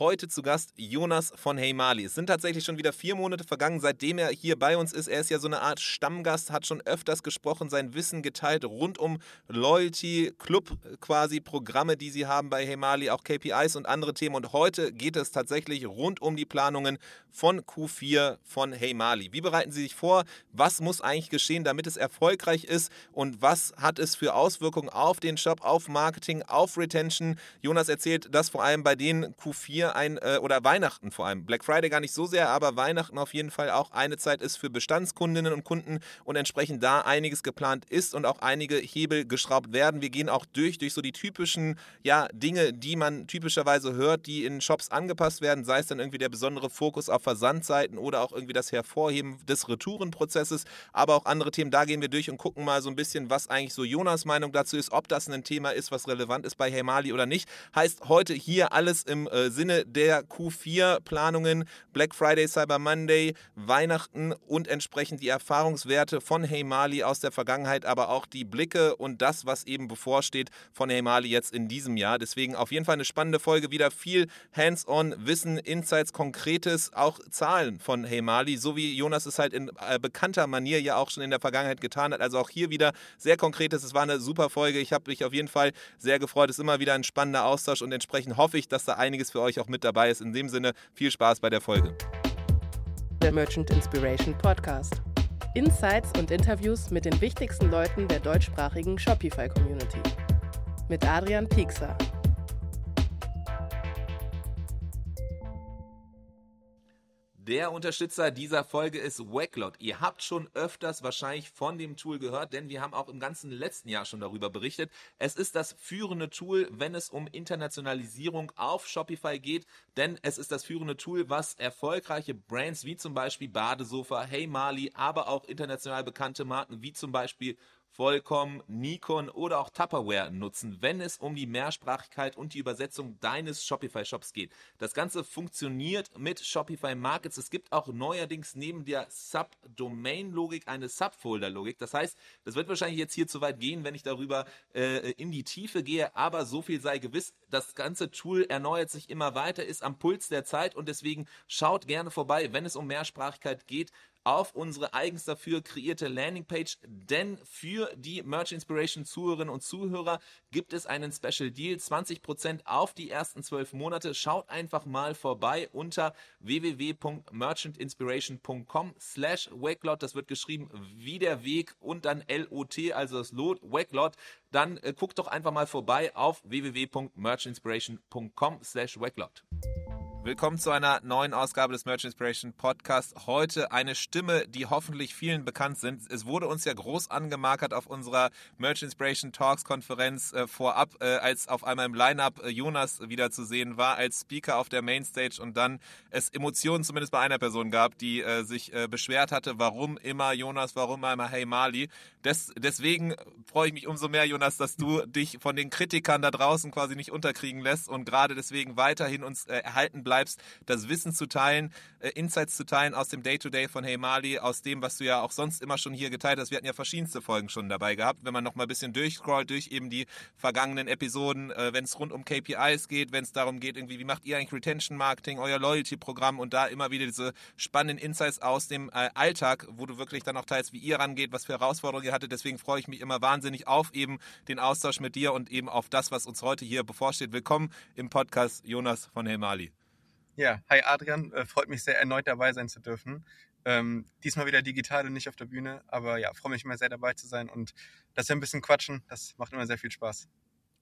Heute zu Gast Jonas von Hey Mali. Es sind tatsächlich schon wieder vier Monate vergangen, seitdem er hier bei uns ist. Er ist ja so eine Art Stammgast, hat schon öfters gesprochen, sein Wissen geteilt rund um Loyalty, Club quasi, Programme, die sie haben bei Hey Mali, auch KPIs und andere Themen. Und heute geht es tatsächlich rund um die Planungen von Q4 von Hey Mali. Wie bereiten Sie sich vor? Was muss eigentlich geschehen, damit es erfolgreich ist? Und was hat es für Auswirkungen auf den Shop, auf Marketing, auf Retention? Jonas erzählt, dass vor allem bei den Q4 mir ein, äh, oder Weihnachten vor allem, Black Friday gar nicht so sehr, aber Weihnachten auf jeden Fall auch eine Zeit ist für Bestandskundinnen und Kunden und entsprechend da einiges geplant ist und auch einige Hebel geschraubt werden. Wir gehen auch durch, durch so die typischen ja, Dinge, die man typischerweise hört, die in Shops angepasst werden, sei es dann irgendwie der besondere Fokus auf Versandseiten oder auch irgendwie das Hervorheben des Retourenprozesses, aber auch andere Themen. Da gehen wir durch und gucken mal so ein bisschen, was eigentlich so Jonas Meinung dazu ist, ob das ein Thema ist, was relevant ist bei Hemali oder nicht. Heißt heute hier alles im äh, Sinne Sinne der Q4-Planungen, Black Friday, Cyber Monday, Weihnachten und entsprechend die Erfahrungswerte von Hey Mali aus der Vergangenheit, aber auch die Blicke und das, was eben bevorsteht von Hey Mali jetzt in diesem Jahr. Deswegen auf jeden Fall eine spannende Folge, wieder viel Hands-on, Wissen, Insights, Konkretes, auch Zahlen von Hey Mali, so wie Jonas es halt in äh, bekannter Manier ja auch schon in der Vergangenheit getan hat. Also auch hier wieder sehr Konkretes. Es war eine super Folge. Ich habe mich auf jeden Fall sehr gefreut. Es ist immer wieder ein spannender Austausch und entsprechend hoffe ich, dass da einiges für euch auch mit dabei ist. In dem Sinne, viel Spaß bei der Folge. Der Merchant Inspiration Podcast. Insights und Interviews mit den wichtigsten Leuten der deutschsprachigen Shopify-Community. Mit Adrian Piekser. Der Unterstützer dieser Folge ist Wacklot. Ihr habt schon öfters wahrscheinlich von dem Tool gehört, denn wir haben auch im ganzen letzten Jahr schon darüber berichtet. Es ist das führende Tool, wenn es um Internationalisierung auf Shopify geht, denn es ist das führende Tool, was erfolgreiche Brands wie zum Beispiel Badesofa, Hey Mali, aber auch international bekannte Marken wie zum Beispiel Vollkommen, Nikon oder auch Tupperware nutzen, wenn es um die Mehrsprachigkeit und die Übersetzung deines Shopify-Shops geht. Das Ganze funktioniert mit Shopify Markets. Es gibt auch neuerdings neben der Subdomain-Logik eine Subfolder-Logik. Das heißt, das wird wahrscheinlich jetzt hier zu weit gehen, wenn ich darüber äh, in die Tiefe gehe, aber so viel sei gewiss, das ganze Tool erneuert sich immer weiter, ist am Puls der Zeit und deswegen schaut gerne vorbei, wenn es um Mehrsprachigkeit geht auf unsere eigens dafür kreierte Landingpage, denn für die Merch Inspiration Zuhörerinnen und Zuhörer gibt es einen Special Deal, 20% auf die ersten 12 Monate. Schaut einfach mal vorbei unter www.merchantinspiration.com slash Wakelot, das wird geschrieben wie der Weg und dann L-O-T, also das Lot, Wakelot. Dann äh, guckt doch einfach mal vorbei auf www.merchinspiration.com slash Wakelot. Willkommen zu einer neuen Ausgabe des Merch Inspiration Podcast. Heute eine Stimme, die hoffentlich vielen bekannt sind. Es wurde uns ja groß angemarkert auf unserer Merch Inspiration Talks Konferenz äh, vorab, äh, als auf einmal im Lineup äh, Jonas wieder zu sehen war als Speaker auf der Mainstage und dann es Emotionen zumindest bei einer Person gab, die äh, sich äh, beschwert hatte, warum immer Jonas, warum immer Hey Mali. Des, deswegen freue ich mich umso mehr, Jonas, dass du dich von den Kritikern da draußen quasi nicht unterkriegen lässt und gerade deswegen weiterhin uns äh, erhalten bleibst bleibst, das Wissen zu teilen, äh, Insights zu teilen aus dem Day-to-Day -Day von Hey Mali, aus dem, was du ja auch sonst immer schon hier geteilt hast. Wir hatten ja verschiedenste Folgen schon dabei gehabt. Wenn man noch mal ein bisschen durchscrollt durch eben die vergangenen Episoden, äh, wenn es rund um KPIs geht, wenn es darum geht, irgendwie, wie macht ihr eigentlich Retention Marketing, euer Loyalty-Programm und da immer wieder diese spannenden Insights aus dem äh, Alltag, wo du wirklich dann auch teilst, wie ihr rangeht, was für Herausforderungen ihr hattet. Deswegen freue ich mich immer wahnsinnig auf eben den Austausch mit dir und eben auf das, was uns heute hier bevorsteht. Willkommen im Podcast Jonas von Hey Mali. Ja, hi Adrian, äh, freut mich sehr, erneut dabei sein zu dürfen. Ähm, diesmal wieder digital und nicht auf der Bühne, aber ja, freue mich immer sehr dabei zu sein und dass wir ein bisschen quatschen, das macht immer sehr viel Spaß.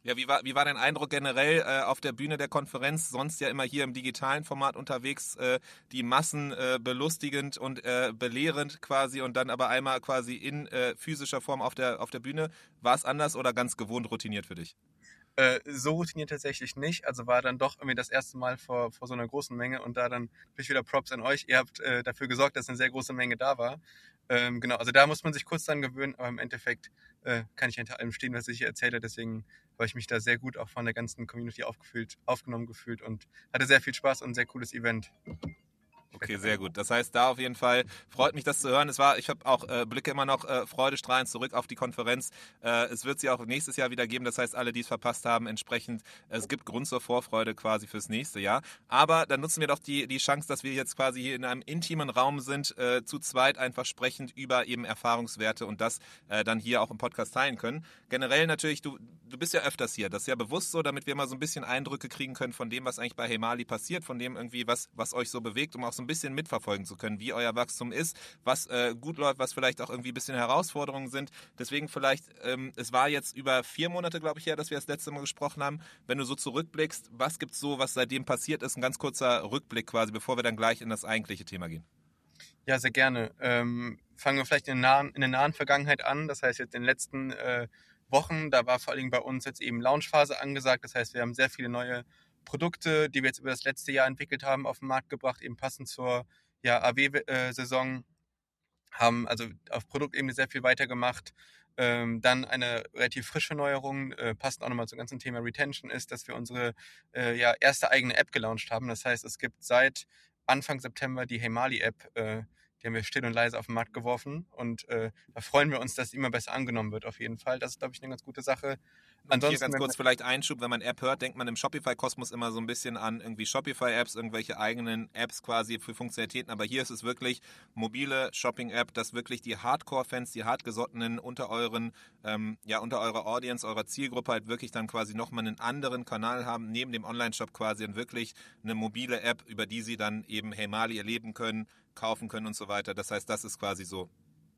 Ja, wie war, wie war dein Eindruck generell äh, auf der Bühne der Konferenz? Sonst ja immer hier im digitalen Format unterwegs, äh, die Massen äh, belustigend und äh, belehrend quasi und dann aber einmal quasi in äh, physischer Form auf der, auf der Bühne. War es anders oder ganz gewohnt routiniert für dich? Äh, so routiniert tatsächlich nicht. Also war dann doch irgendwie das erste Mal vor, vor so einer großen Menge und da dann bin ich wieder Props an euch. Ihr habt äh, dafür gesorgt, dass eine sehr große Menge da war. Ähm, genau, also da muss man sich kurz dran gewöhnen, aber im Endeffekt äh, kann ich hinter allem stehen, was ich hier erzähle. Deswegen habe ich mich da sehr gut auch von der ganzen Community aufgefühlt, aufgenommen gefühlt und hatte sehr viel Spaß und ein sehr cooles Event. Okay, sehr gut. Das heißt, da auf jeden Fall freut mich, das zu hören. Es war, ich habe auch äh, blicke immer noch äh, freudestrahlend zurück auf die Konferenz. Äh, es wird sie auch nächstes Jahr wieder geben. Das heißt, alle, die es verpasst haben, entsprechend, es gibt Grund zur Vorfreude quasi fürs nächste Jahr. Aber dann nutzen wir doch die, die Chance, dass wir jetzt quasi hier in einem intimen Raum sind, äh, zu zweit einfach sprechend über eben Erfahrungswerte und das äh, dann hier auch im Podcast teilen können. Generell natürlich, du, du bist ja öfters hier. Das ist ja bewusst so, damit wir mal so ein bisschen Eindrücke kriegen können von dem, was eigentlich bei Hemali passiert, von dem irgendwie, was, was euch so bewegt, um auch so ein bisschen mitverfolgen zu können, wie euer Wachstum ist, was äh, gut läuft, was vielleicht auch irgendwie ein bisschen Herausforderungen sind. Deswegen vielleicht, ähm, es war jetzt über vier Monate, glaube ich, her, dass wir das letzte Mal gesprochen haben. Wenn du so zurückblickst, was gibt es so, was seitdem passiert ist? Ein ganz kurzer Rückblick quasi, bevor wir dann gleich in das eigentliche Thema gehen. Ja, sehr gerne. Ähm, fangen wir vielleicht in der, nahen, in der nahen Vergangenheit an. Das heißt, jetzt in den letzten äh, Wochen, da war vor allem bei uns jetzt eben Launchphase angesagt. Das heißt, wir haben sehr viele neue Produkte, die wir jetzt über das letzte Jahr entwickelt haben, auf den Markt gebracht, eben passend zur ja, AW-Saison. Haben also auf Produktebene sehr viel weitergemacht. Ähm, dann eine relativ frische Neuerung, äh, passend auch nochmal zum ganzen Thema Retention, ist, dass wir unsere äh, ja, erste eigene App gelauncht haben. Das heißt, es gibt seit Anfang September die Hemali-App, äh, die haben wir still und leise auf den Markt geworfen. Und äh, da freuen wir uns, dass die immer besser angenommen wird, auf jeden Fall. Das ist, glaube ich, eine ganz gute Sache. Ansonsten, hier ganz kurz vielleicht Einschub, wenn man App hört, denkt man im Shopify-Kosmos immer so ein bisschen an irgendwie Shopify-Apps, irgendwelche eigenen Apps quasi für Funktionalitäten. Aber hier ist es wirklich mobile Shopping-App, dass wirklich die Hardcore-Fans, die hartgesottenen unter euren, ähm, ja, unter eurer Audience, eurer Zielgruppe halt wirklich dann quasi nochmal einen anderen Kanal haben, neben dem Online-Shop quasi und wirklich eine mobile App, über die sie dann eben Hey Mali erleben können, kaufen können und so weiter. Das heißt, das ist quasi so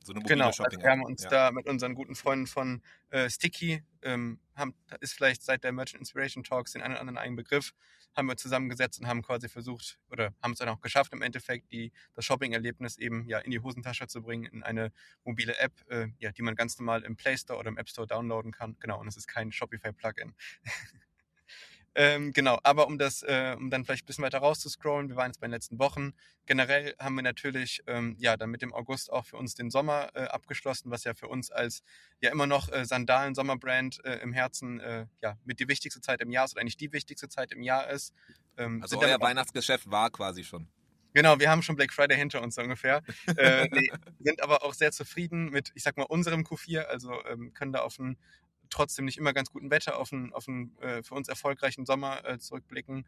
so eine mobile genau, Shopping. Also wir haben uns ja. da mit unseren guten Freunden von äh, Sticky, ähm, haben, ist vielleicht seit der Merchant Inspiration Talks den einen oder anderen eigenen Begriff, haben wir zusammengesetzt und haben quasi versucht oder haben es dann auch geschafft, im Endeffekt die, das Shopping-Erlebnis eben ja in die Hosentasche zu bringen, in eine mobile App, äh, ja, die man ganz normal im Play Store oder im App Store downloaden kann. Genau, und es ist kein Shopify-Plugin. Ähm, genau, aber um das, äh, um dann vielleicht ein bisschen weiter rauszuscrollen, wir waren jetzt bei den letzten Wochen. Generell haben wir natürlich, ähm, ja, dann mit dem August auch für uns den Sommer äh, abgeschlossen, was ja für uns als ja immer noch äh, Sandalen-Sommerbrand äh, im Herzen, äh, ja, mit die wichtigste Zeit im Jahr ist oder eigentlich die wichtigste Zeit im Jahr ist. Ähm, also euer Weihnachtsgeschäft war quasi schon. Genau, wir haben schon Black Friday hinter uns ungefähr. äh, nee, sind aber auch sehr zufrieden mit, ich sag mal, unserem Q4. Also ähm, können da auf ein trotzdem nicht immer ganz guten Wetter auf einen, auf einen äh, für uns erfolgreichen Sommer äh, zurückblicken.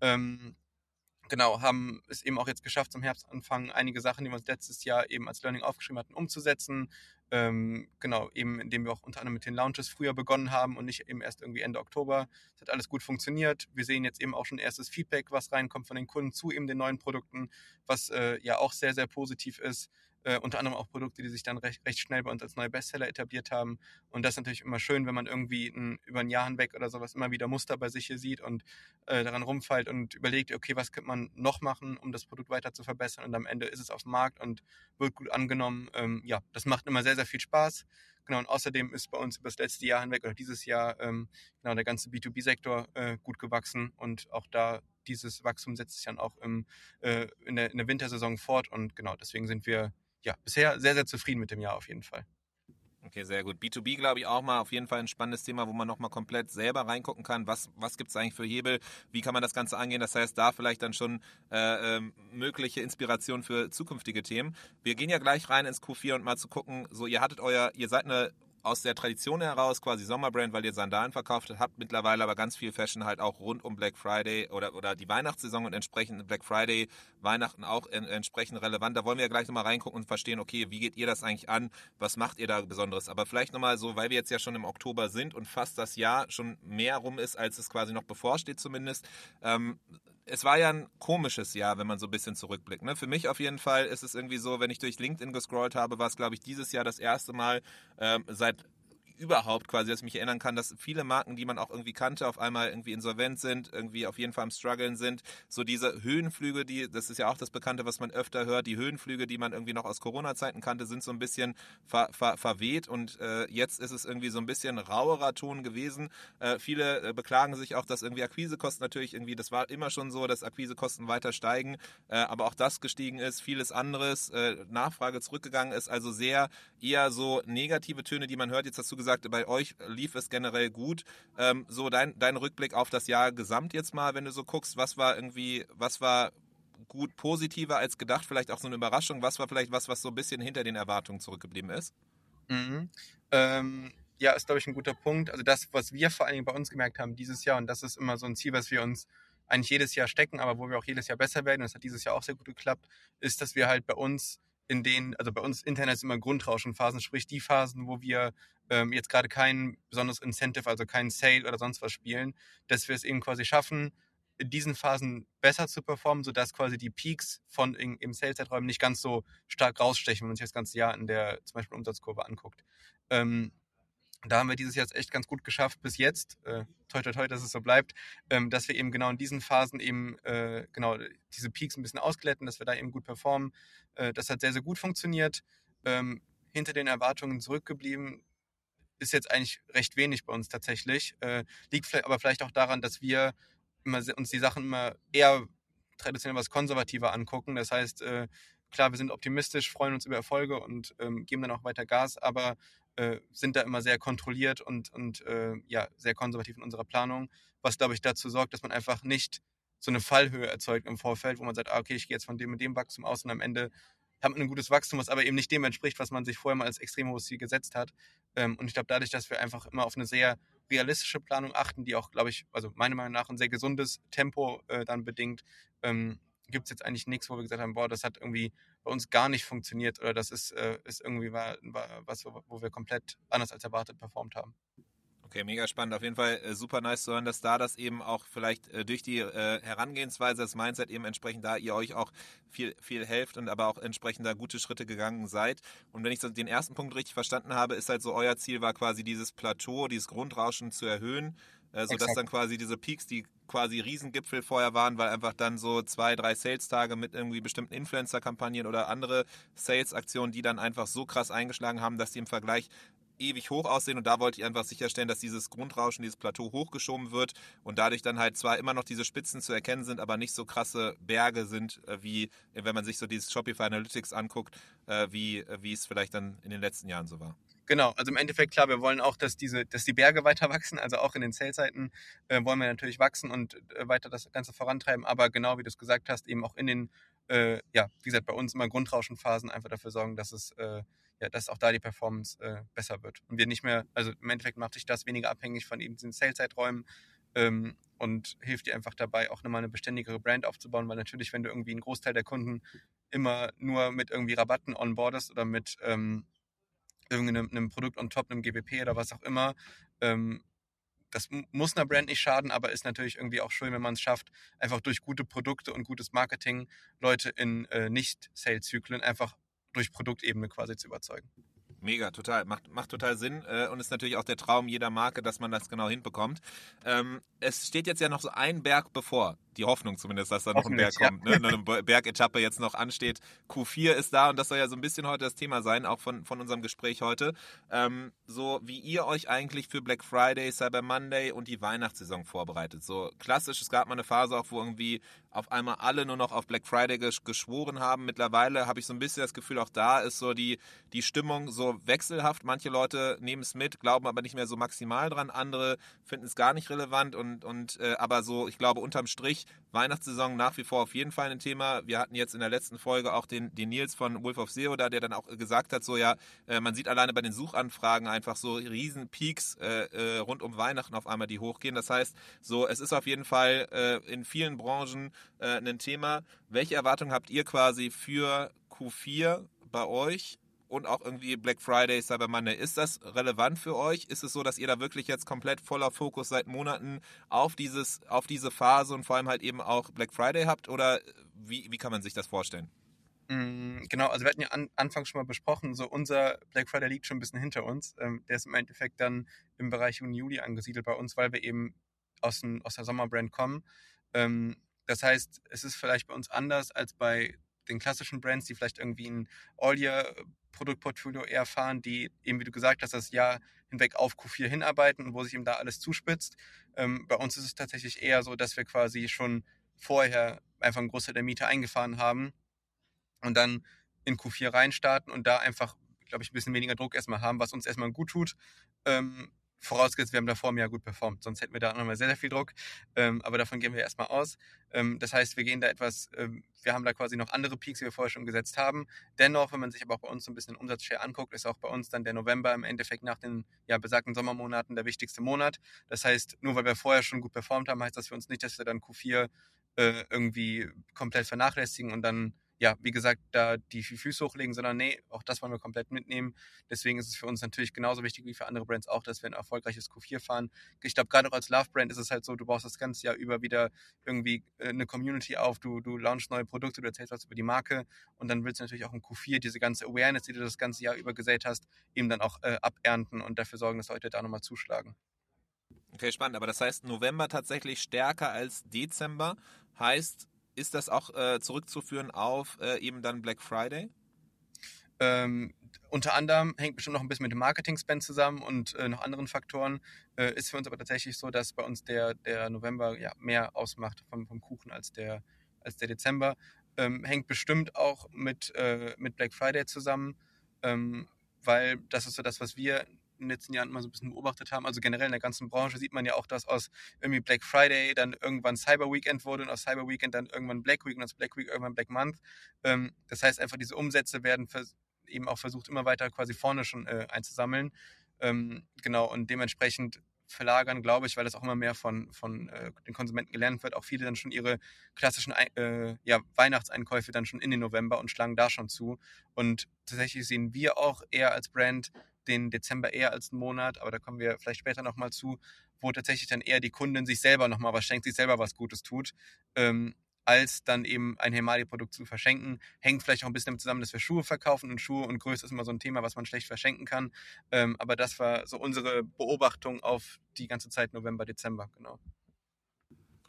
Ähm, genau, haben es eben auch jetzt geschafft, zum Herbstanfang einige Sachen, die wir uns letztes Jahr eben als Learning aufgeschrieben hatten, umzusetzen. Ähm, genau, eben indem wir auch unter anderem mit den Launches früher begonnen haben und nicht eben erst irgendwie Ende Oktober. Es hat alles gut funktioniert. Wir sehen jetzt eben auch schon erstes Feedback, was reinkommt von den Kunden zu eben den neuen Produkten, was äh, ja auch sehr, sehr positiv ist. Äh, unter anderem auch Produkte, die sich dann recht, recht schnell bei uns als neue Bestseller etabliert haben. Und das ist natürlich immer schön, wenn man irgendwie ein, über ein Jahr hinweg oder sowas immer wieder Muster bei sich hier sieht und äh, daran rumfällt und überlegt, okay, was könnte man noch machen, um das Produkt weiter zu verbessern. Und am Ende ist es auf dem Markt und wird gut angenommen. Ähm, ja, das macht immer sehr, sehr viel Spaß. Genau, und außerdem ist bei uns über das letzte Jahr hinweg oder dieses Jahr ähm, genau der ganze B2B-Sektor äh, gut gewachsen und auch da dieses Wachstum setzt sich dann auch im, äh, in, der, in der Wintersaison fort und genau deswegen sind wir ja, bisher sehr, sehr zufrieden mit dem Jahr auf jeden Fall. Okay, sehr gut. B2B, glaube ich, auch mal auf jeden Fall ein spannendes Thema, wo man nochmal komplett selber reingucken kann. Was, was gibt es eigentlich für Hebel? Wie kann man das Ganze angehen? Das heißt, da vielleicht dann schon äh, äh, mögliche Inspiration für zukünftige Themen. Wir gehen ja gleich rein ins Q4 und mal zu gucken, so ihr hattet euer, ihr seid eine aus der Tradition heraus quasi Sommerbrand, weil ihr Sandalen verkauft habt, mittlerweile aber ganz viel Fashion halt auch rund um Black Friday oder, oder die Weihnachtssaison und entsprechend Black Friday, Weihnachten auch in, entsprechend relevant. Da wollen wir ja gleich nochmal reingucken und verstehen, okay, wie geht ihr das eigentlich an? Was macht ihr da Besonderes? Aber vielleicht nochmal so, weil wir jetzt ja schon im Oktober sind und fast das Jahr schon mehr rum ist, als es quasi noch bevorsteht zumindest. Ähm, es war ja ein komisches Jahr, wenn man so ein bisschen zurückblickt. Ne? Für mich auf jeden Fall ist es irgendwie so, wenn ich durch LinkedIn gescrollt habe, war es, glaube ich, dieses Jahr das erste Mal ähm, seit überhaupt quasi, dass ich mich erinnern kann, dass viele Marken, die man auch irgendwie kannte, auf einmal irgendwie insolvent sind, irgendwie auf jeden Fall am struggeln sind. So diese Höhenflüge, die, das ist ja auch das Bekannte, was man öfter hört, die Höhenflüge, die man irgendwie noch aus Corona-Zeiten kannte, sind so ein bisschen ver, ver, verweht und äh, jetzt ist es irgendwie so ein bisschen rauerer Ton gewesen. Äh, viele äh, beklagen sich auch, dass irgendwie Akquisekosten natürlich irgendwie, das war immer schon so, dass Akquisekosten weiter steigen, äh, aber auch das gestiegen ist, vieles anderes, äh, Nachfrage zurückgegangen ist, also sehr eher so negative Töne, die man hört. Jetzt hast du gesagt, gesagt, bei euch lief es generell gut. Ähm, so dein, dein Rückblick auf das Jahr gesamt jetzt mal, wenn du so guckst, was war irgendwie, was war gut positiver als gedacht? Vielleicht auch so eine Überraschung. Was war vielleicht was, was so ein bisschen hinter den Erwartungen zurückgeblieben ist? Mhm. Ähm, ja, ist, glaube ich, ein guter Punkt. Also das, was wir vor allen Dingen bei uns gemerkt haben dieses Jahr, und das ist immer so ein Ziel, was wir uns eigentlich jedes Jahr stecken, aber wo wir auch jedes Jahr besser werden, das hat dieses Jahr auch sehr gut geklappt, ist, dass wir halt bei uns in denen, also bei uns intern ist immer Grundrauschenphasen, sprich die Phasen, wo wir ähm, jetzt gerade kein besonderes Incentive, also kein Sale oder sonst was spielen, dass wir es eben quasi schaffen, in diesen Phasen besser zu performen, sodass quasi die Peaks von in, im Sales-Zeiträumen nicht ganz so stark rausstechen, wenn man sich das ganze Jahr in der zum Beispiel Umsatzkurve anguckt. Ähm, da haben wir dieses Jahr echt ganz gut geschafft bis jetzt, äh, toi toi toi, dass es so bleibt, ähm, dass wir eben genau in diesen Phasen eben äh, genau diese Peaks ein bisschen ausglätten, dass wir da eben gut performen. Äh, das hat sehr, sehr gut funktioniert. Ähm, hinter den Erwartungen zurückgeblieben ist jetzt eigentlich recht wenig bei uns tatsächlich. Äh, liegt vielleicht, aber vielleicht auch daran, dass wir immer, uns die Sachen immer eher traditionell was konservativer angucken. Das heißt, äh, klar, wir sind optimistisch, freuen uns über Erfolge und ähm, geben dann auch weiter Gas, aber äh, sind da immer sehr kontrolliert und, und äh, ja, sehr konservativ in unserer Planung, was, glaube ich, dazu sorgt, dass man einfach nicht so eine Fallhöhe erzeugt im Vorfeld, wo man sagt, ah, okay, ich gehe jetzt von dem und dem Wachstum aus und am Ende hat man ein gutes Wachstum, was aber eben nicht dem entspricht, was man sich vorher mal als extrem hohes Ziel gesetzt hat. Ähm, und ich glaube, dadurch, dass wir einfach immer auf eine sehr realistische Planung achten, die auch, glaube ich, also meiner Meinung nach ein sehr gesundes Tempo äh, dann bedingt, ähm, gibt es jetzt eigentlich nichts, wo wir gesagt haben, boah, das hat irgendwie bei uns gar nicht funktioniert oder das ist, äh, ist irgendwie war, war was, wo wir komplett anders als erwartet performt haben. Okay, mega spannend. Auf jeden Fall äh, super nice zu hören, dass da das eben auch vielleicht äh, durch die äh, Herangehensweise, das Mindset eben entsprechend da ihr euch auch viel, viel helft und aber auch entsprechend da gute Schritte gegangen seid. Und wenn ich so den ersten Punkt richtig verstanden habe, ist halt so, euer Ziel war quasi dieses Plateau, dieses Grundrauschen zu erhöhen äh, sodass dann quasi diese Peaks, die quasi Riesengipfel vorher waren, weil einfach dann so zwei, drei Sales-Tage mit irgendwie bestimmten Influencer-Kampagnen oder andere Sales-Aktionen, die dann einfach so krass eingeschlagen haben, dass die im Vergleich ewig hoch aussehen und da wollte ich einfach sicherstellen, dass dieses Grundrauschen, dieses Plateau hochgeschoben wird und dadurch dann halt zwar immer noch diese Spitzen zu erkennen sind, aber nicht so krasse Berge sind, äh, wie wenn man sich so dieses Shopify Analytics anguckt, äh, wie, wie es vielleicht dann in den letzten Jahren so war. Genau, also im Endeffekt klar, wir wollen auch, dass diese, dass die Berge weiter wachsen, also auch in den Sales-Seiten äh, wollen wir natürlich wachsen und äh, weiter das Ganze vorantreiben, aber genau wie du es gesagt hast, eben auch in den, äh, ja, wie gesagt, bei uns immer Grundrauschenphasen einfach dafür sorgen, dass es, äh, ja, dass auch da die Performance äh, besser wird. Und wir nicht mehr, also im Endeffekt macht sich das weniger abhängig von eben diesen Sales-Zeiträumen ähm, und hilft dir einfach dabei, auch nochmal eine beständigere Brand aufzubauen, weil natürlich, wenn du irgendwie einen Großteil der Kunden immer nur mit irgendwie Rabatten onboardest oder mit ähm, irgendeinem Produkt on top, einem GWP oder was auch immer. Ähm, das muss einer Brand nicht schaden, aber ist natürlich irgendwie auch schön, wenn man es schafft, einfach durch gute Produkte und gutes Marketing Leute in äh, Nicht-Sales-Zyklen einfach durch Produktebene quasi zu überzeugen. Mega, total. Macht, macht total Sinn äh, und ist natürlich auch der Traum jeder Marke, dass man das genau hinbekommt. Ähm, es steht jetzt ja noch so ein Berg bevor die Hoffnung zumindest, dass da noch ein Berg kommt, ne? eine Bergetappe jetzt noch ansteht. Q4 ist da und das soll ja so ein bisschen heute das Thema sein, auch von, von unserem Gespräch heute. Ähm, so wie ihr euch eigentlich für Black Friday, Cyber Monday und die Weihnachtssaison vorbereitet. So klassisch, es gab mal eine Phase auch, wo irgendwie auf einmal alle nur noch auf Black Friday geschworen haben. Mittlerweile habe ich so ein bisschen das Gefühl, auch da ist so die, die Stimmung so wechselhaft. Manche Leute nehmen es mit, glauben aber nicht mehr so maximal dran. Andere finden es gar nicht relevant und, und äh, aber so, ich glaube, unterm Strich Weihnachtssaison nach wie vor auf jeden Fall ein Thema. Wir hatten jetzt in der letzten Folge auch den, den Nils von Wolf of SEO da, der dann auch gesagt hat, so ja, äh, man sieht alleine bei den Suchanfragen einfach so riesen Peaks äh, äh, rund um Weihnachten auf einmal, die hochgehen. Das heißt, so es ist auf jeden Fall äh, in vielen Branchen äh, ein Thema. Welche Erwartungen habt ihr quasi für Q4 bei euch? Und auch irgendwie Black Friday, Cyber Monday. Ist das relevant für euch? Ist es so, dass ihr da wirklich jetzt komplett voller Fokus seit Monaten auf, dieses, auf diese Phase und vor allem halt eben auch Black Friday habt? Oder wie, wie kann man sich das vorstellen? Mm, genau, also wir hatten ja an, anfangs schon mal besprochen, so unser Black Friday liegt schon ein bisschen hinter uns. Ähm, der ist im Endeffekt dann im Bereich Juni, Juli angesiedelt bei uns, weil wir eben aus, ein, aus der Sommerbrand kommen. Ähm, das heißt, es ist vielleicht bei uns anders als bei den klassischen Brands, die vielleicht irgendwie ein All-Year-Produktportfolio eher fahren, die eben, wie du gesagt hast, das Jahr hinweg auf Q4 hinarbeiten und wo sich eben da alles zuspitzt. Ähm, bei uns ist es tatsächlich eher so, dass wir quasi schon vorher einfach einen Großteil der Miete eingefahren haben und dann in Q4 reinstarten und da einfach, glaube ich, ein bisschen weniger Druck erstmal haben, was uns erstmal gut tut. Ähm, Vorausgesetzt, wir haben davor im Jahr gut performt, sonst hätten wir da nochmal sehr, sehr viel Druck. Ähm, aber davon gehen wir erstmal aus. Ähm, das heißt, wir gehen da etwas, ähm, wir haben da quasi noch andere Peaks, die wir vorher schon gesetzt haben. Dennoch, wenn man sich aber auch bei uns so ein bisschen den Umsatzshare anguckt, ist auch bei uns dann der November im Endeffekt nach den ja, besagten Sommermonaten der wichtigste Monat. Das heißt, nur weil wir vorher schon gut performt haben, heißt das für uns nicht, dass wir dann Q4 äh, irgendwie komplett vernachlässigen und dann ja, wie gesagt, da die Füße hochlegen, sondern nee, auch das wollen wir komplett mitnehmen. Deswegen ist es für uns natürlich genauso wichtig wie für andere Brands auch, dass wir ein erfolgreiches Q4 fahren. Ich glaube, gerade auch als Love-Brand ist es halt so, du baust das ganze Jahr über wieder irgendwie äh, eine Community auf, du, du launchst neue Produkte, du erzählst was über die Marke und dann willst du natürlich auch im Q4 diese ganze Awareness, die du das ganze Jahr über gesät hast, eben dann auch äh, abernten und dafür sorgen, dass Leute da nochmal zuschlagen. Okay, spannend. Aber das heißt, November tatsächlich stärker als Dezember. Heißt, ist das auch äh, zurückzuführen auf äh, eben dann Black Friday? Ähm, unter anderem hängt bestimmt noch ein bisschen mit dem Marketing-Spend zusammen und äh, noch anderen Faktoren. Äh, ist für uns aber tatsächlich so, dass bei uns der, der November ja, mehr ausmacht vom, vom Kuchen als der, als der Dezember. Ähm, hängt bestimmt auch mit, äh, mit Black Friday zusammen, ähm, weil das ist so das, was wir in den letzten Jahren immer so ein bisschen beobachtet haben. Also generell in der ganzen Branche sieht man ja auch, dass aus irgendwie Black Friday dann irgendwann Cyber Weekend wurde und aus Cyber Weekend dann irgendwann Black Week und aus Black Week irgendwann Black Month. Ähm, das heißt einfach, diese Umsätze werden eben auch versucht, immer weiter quasi vorne schon äh, einzusammeln. Ähm, genau, und dementsprechend verlagern, glaube ich, weil das auch immer mehr von, von äh, den Konsumenten gelernt wird, auch viele dann schon ihre klassischen äh, ja, Weihnachtseinkäufe dann schon in den November und schlagen da schon zu. Und tatsächlich sehen wir auch eher als Brand den Dezember eher als einen Monat, aber da kommen wir vielleicht später nochmal zu, wo tatsächlich dann eher die Kundin sich selber nochmal was schenkt, sich selber was Gutes tut, ähm, als dann eben ein Hemali-Produkt zu verschenken. Hängt vielleicht auch ein bisschen damit zusammen, dass wir Schuhe verkaufen und Schuhe und Größe ist immer so ein Thema, was man schlecht verschenken kann. Ähm, aber das war so unsere Beobachtung auf die ganze Zeit November, Dezember, genau.